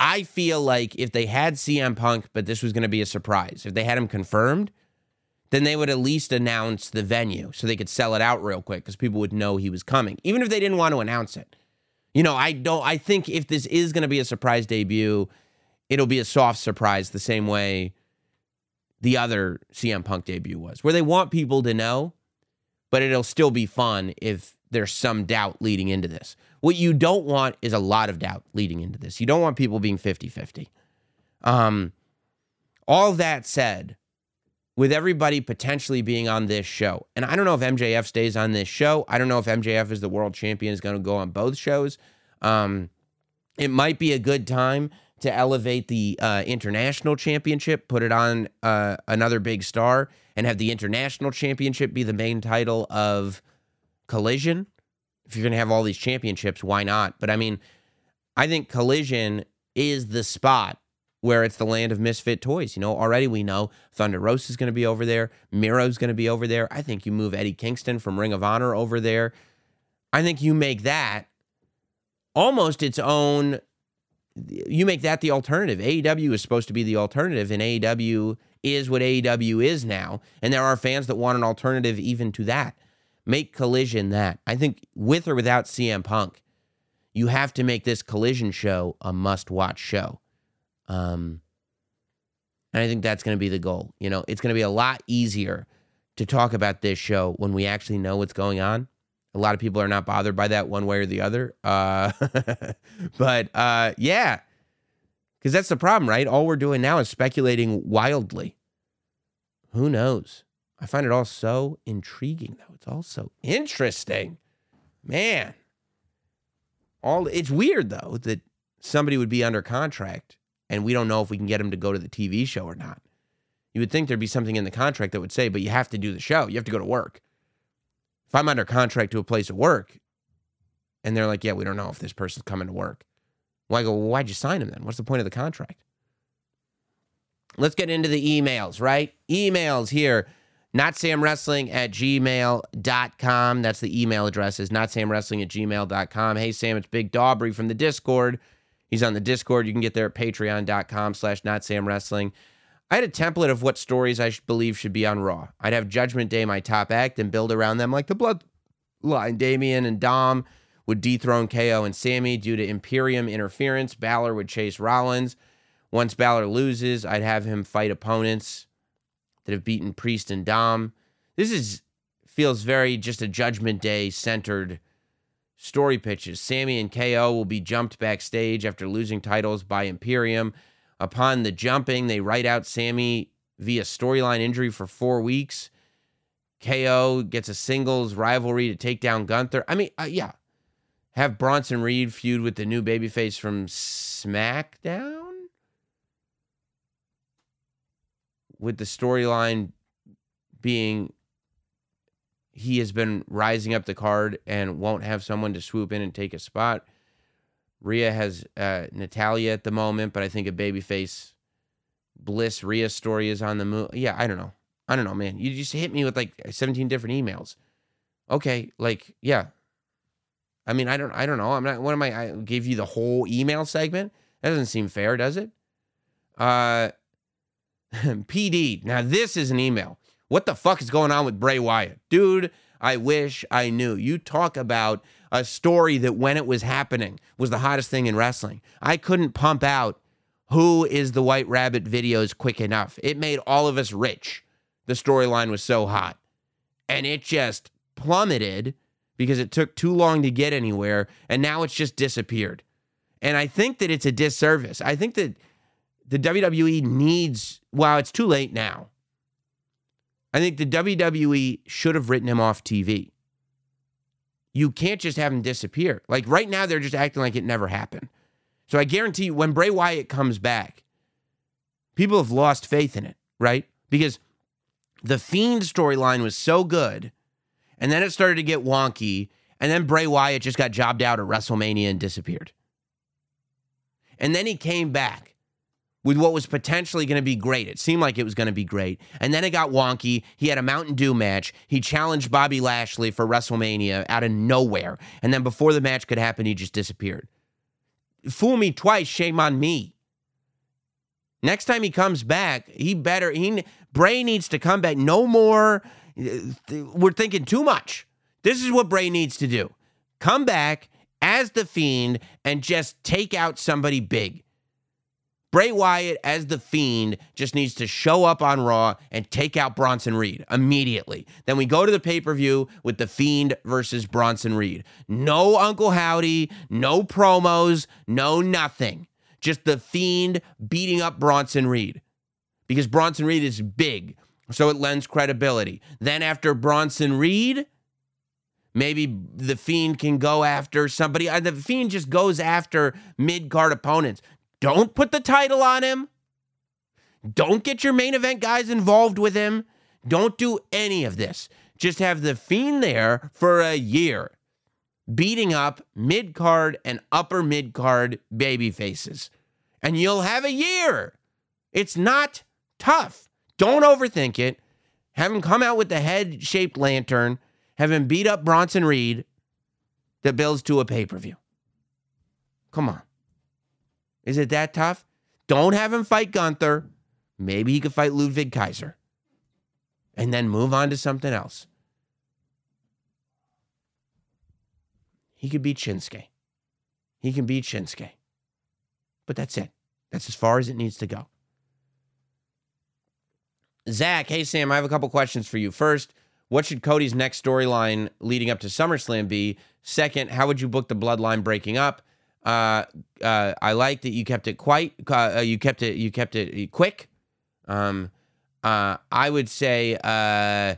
I, feel like if they had CM Punk, but this was going to be a surprise, if they had him confirmed, then they would at least announce the venue so they could sell it out real quick because people would know he was coming, even if they didn't want to announce it. You know, I don't, I think if this is going to be a surprise debut, it'll be a soft surprise the same way the other CM Punk debut was, where they want people to know, but it'll still be fun if there's some doubt leading into this. What you don't want is a lot of doubt leading into this. You don't want people being 50 50. Um, all that said, with everybody potentially being on this show, and I don't know if MJF stays on this show. I don't know if MJF is the world champion is going to go on both shows. Um, it might be a good time to elevate the uh, international championship, put it on uh, another big star, and have the international championship be the main title of Collision. If you're going to have all these championships, why not? But I mean, I think Collision is the spot where it's the land of misfit toys. You know, already we know Thunder Rosa is going to be over there, Miro's going to be over there. I think you move Eddie Kingston from Ring of Honor over there. I think you make that almost its own you make that the alternative. AEW is supposed to be the alternative, and AEW is what AEW is now. And there are fans that want an alternative even to that. Make Collision that. I think with or without CM Punk, you have to make this Collision show a must watch show. Um, and I think that's going to be the goal. You know, it's going to be a lot easier to talk about this show when we actually know what's going on. A lot of people are not bothered by that one way or the other. Uh, but uh, yeah, because that's the problem, right? All we're doing now is speculating wildly. Who knows? I find it all so intriguing, though. It's all so interesting, man. All it's weird though that somebody would be under contract and we don't know if we can get him to go to the TV show or not. You would think there'd be something in the contract that would say, but you have to do the show. You have to go to work if I'm under contract to a place of work and they're like, yeah, we don't know if this person's coming to work. Well, I go, well, why'd you sign him then? What's the point of the contract? Let's get into the emails, right? Emails here. Not Sam Wrestling at gmail.com. That's the email address is not Sam Wrestling at gmail.com. Hey, Sam, it's Big Daubrey from the Discord. He's on the Discord. You can get there at patreon.com slash not Sam Wrestling. I had a template of what stories I believe should be on Raw. I'd have Judgment Day my top act and build around them like the Bloodline. Damian and Dom would dethrone KO and Sammy due to Imperium interference. Balor would chase Rollins. Once Balor loses, I'd have him fight opponents that have beaten Priest and Dom. This is feels very just a Judgment Day centered story pitches. Sammy and KO will be jumped backstage after losing titles by Imperium. Upon the jumping, they write out Sammy via storyline injury for four weeks. KO gets a singles rivalry to take down Gunther. I mean, uh, yeah. Have Bronson Reed feud with the new babyface from SmackDown? With the storyline being he has been rising up the card and won't have someone to swoop in and take a spot. Rhea has uh, Natalya at the moment, but I think a babyface Bliss Rhea story is on the move. Yeah, I don't know. I don't know, man. You just hit me with like 17 different emails. Okay, like yeah. I mean, I don't I don't know. I'm not what am I I gave you the whole email segment? That doesn't seem fair, does it? Uh PD. Now this is an email. What the fuck is going on with Bray Wyatt? Dude, I wish I knew. You talk about a story that when it was happening was the hottest thing in wrestling. I couldn't pump out who is the White Rabbit videos quick enough. It made all of us rich. The storyline was so hot. And it just plummeted because it took too long to get anywhere. And now it's just disappeared. And I think that it's a disservice. I think that the WWE needs, well, it's too late now. I think the WWE should have written him off TV. You can't just have him disappear. Like right now, they're just acting like it never happened. So I guarantee you, when Bray Wyatt comes back, people have lost faith in it, right? Because the Fiend storyline was so good, and then it started to get wonky, and then Bray Wyatt just got jobbed out at WrestleMania and disappeared. And then he came back with what was potentially going to be great. It seemed like it was going to be great. And then it got wonky. He had a Mountain Dew match. He challenged Bobby Lashley for WrestleMania out of nowhere. And then before the match could happen, he just disappeared. Fool me twice, shame on me. Next time he comes back, he better he Bray needs to come back. No more uh, we're thinking too much. This is what Bray needs to do. Come back as the fiend and just take out somebody big. Bray Wyatt as the Fiend just needs to show up on Raw and take out Bronson Reed immediately. Then we go to the pay per view with the Fiend versus Bronson Reed. No Uncle Howdy, no promos, no nothing. Just the Fiend beating up Bronson Reed because Bronson Reed is big, so it lends credibility. Then after Bronson Reed, maybe the Fiend can go after somebody. Uh, the Fiend just goes after mid card opponents. Don't put the title on him. Don't get your main event guys involved with him. Don't do any of this. Just have the Fiend there for a year, beating up mid card and upper mid card baby faces. And you'll have a year. It's not tough. Don't overthink it. Have him come out with the head shaped lantern, have him beat up Bronson Reed that builds to a pay per view. Come on. Is it that tough? Don't have him fight Gunther. Maybe he could fight Ludwig Kaiser. And then move on to something else. He could beat Shinsuke. He can beat Shinsuke. But that's it. That's as far as it needs to go. Zach, hey Sam, I have a couple questions for you. First, what should Cody's next storyline leading up to SummerSlam be? Second, how would you book the bloodline breaking up? Uh, uh, I like that you kept it quite. Uh, you kept it. You kept it quick. Um, uh, I would say uh,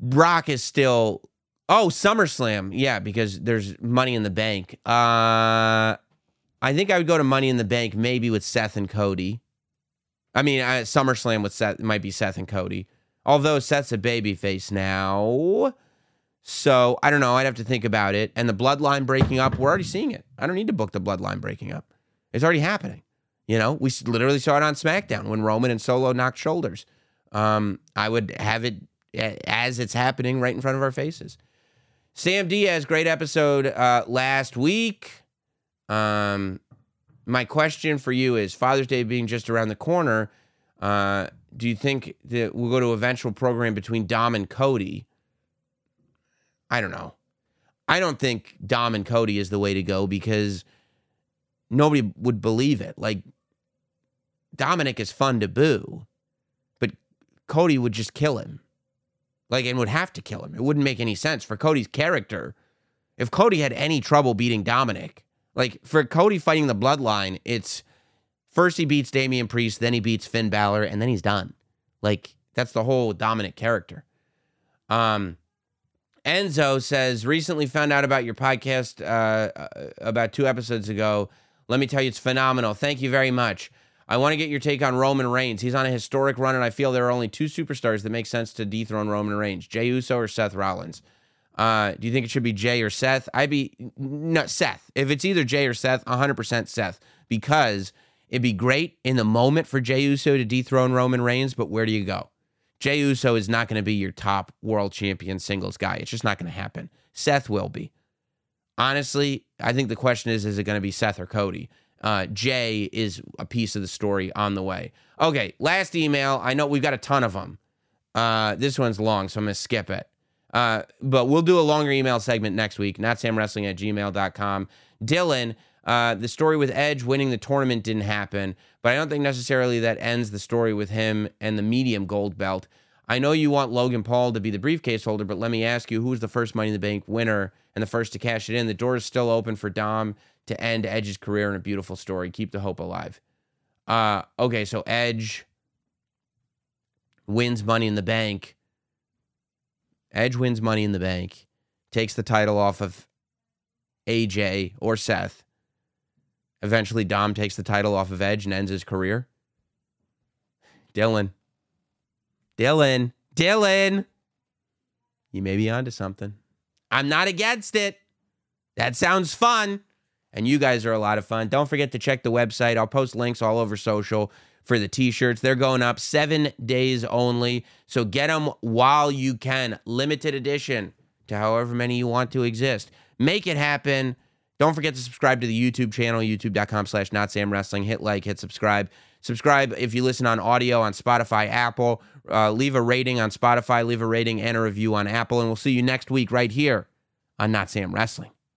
Brock is still. Oh, SummerSlam, yeah, because there's Money in the Bank. Uh, I think I would go to Money in the Bank, maybe with Seth and Cody. I mean, uh, SummerSlam with Seth might be Seth and Cody. Although Seth's a babyface now. So I don't know. I'd have to think about it. And the bloodline breaking up, we're already seeing it. I don't need to book the bloodline breaking up. It's already happening. You know, we literally saw it on SmackDown when Roman and Solo knocked shoulders. Um, I would have it as it's happening right in front of our faces. Sam Diaz, great episode uh, last week. Um, my question for you is Father's Day being just around the corner. Uh, do you think that we'll go to eventual program between Dom and Cody? I don't know. I don't think Dom and Cody is the way to go because nobody would believe it. Like Dominic is fun to boo, but Cody would just kill him. Like and would have to kill him. It wouldn't make any sense for Cody's character. If Cody had any trouble beating Dominic, like for Cody fighting the bloodline, it's first he beats Damian Priest, then he beats Finn Balor, and then he's done. Like that's the whole Dominic character. Um Enzo says, recently found out about your podcast uh, uh, about two episodes ago. Let me tell you, it's phenomenal. Thank you very much. I want to get your take on Roman Reigns. He's on a historic run, and I feel there are only two superstars that make sense to dethrone Roman Reigns Jey Uso or Seth Rollins. Uh, do you think it should be Jey or Seth? I'd be no Seth. If it's either Jey or Seth, 100% Seth, because It'd be great in the moment for Jey Uso to dethrone Roman Reigns, but where do you go? Jey Uso is not going to be your top world champion singles guy. It's just not going to happen. Seth will be. Honestly, I think the question is is it going to be Seth or Cody? Uh, Jey is a piece of the story on the way. Okay, last email. I know we've got a ton of them. Uh, this one's long, so I'm going to skip it. Uh, but we'll do a longer email segment next week. NotSamWrestling at gmail.com. Dylan, uh, the story with Edge winning the tournament didn't happen, but I don't think necessarily that ends the story with him and the medium gold belt. I know you want Logan Paul to be the briefcase holder, but let me ask you who was the first Money in the Bank winner and the first to cash it in? The door is still open for Dom to end Edge's career in a beautiful story. Keep the hope alive. Uh, okay, so Edge wins Money in the Bank. Edge wins Money in the Bank, takes the title off of AJ or Seth. Eventually, Dom takes the title off of Edge and ends his career. Dylan. Dylan. Dylan. You may be onto something. I'm not against it. That sounds fun. And you guys are a lot of fun. Don't forget to check the website. I'll post links all over social for the t shirts. They're going up seven days only. So get them while you can. Limited edition to however many you want to exist. Make it happen. Don't forget to subscribe to the YouTube channel, youtube.com slash Notsam Wrestling. Hit like, hit subscribe. Subscribe if you listen on audio on Spotify, Apple. Uh, leave a rating on Spotify, leave a rating and a review on Apple. And we'll see you next week right here on Notsam Wrestling.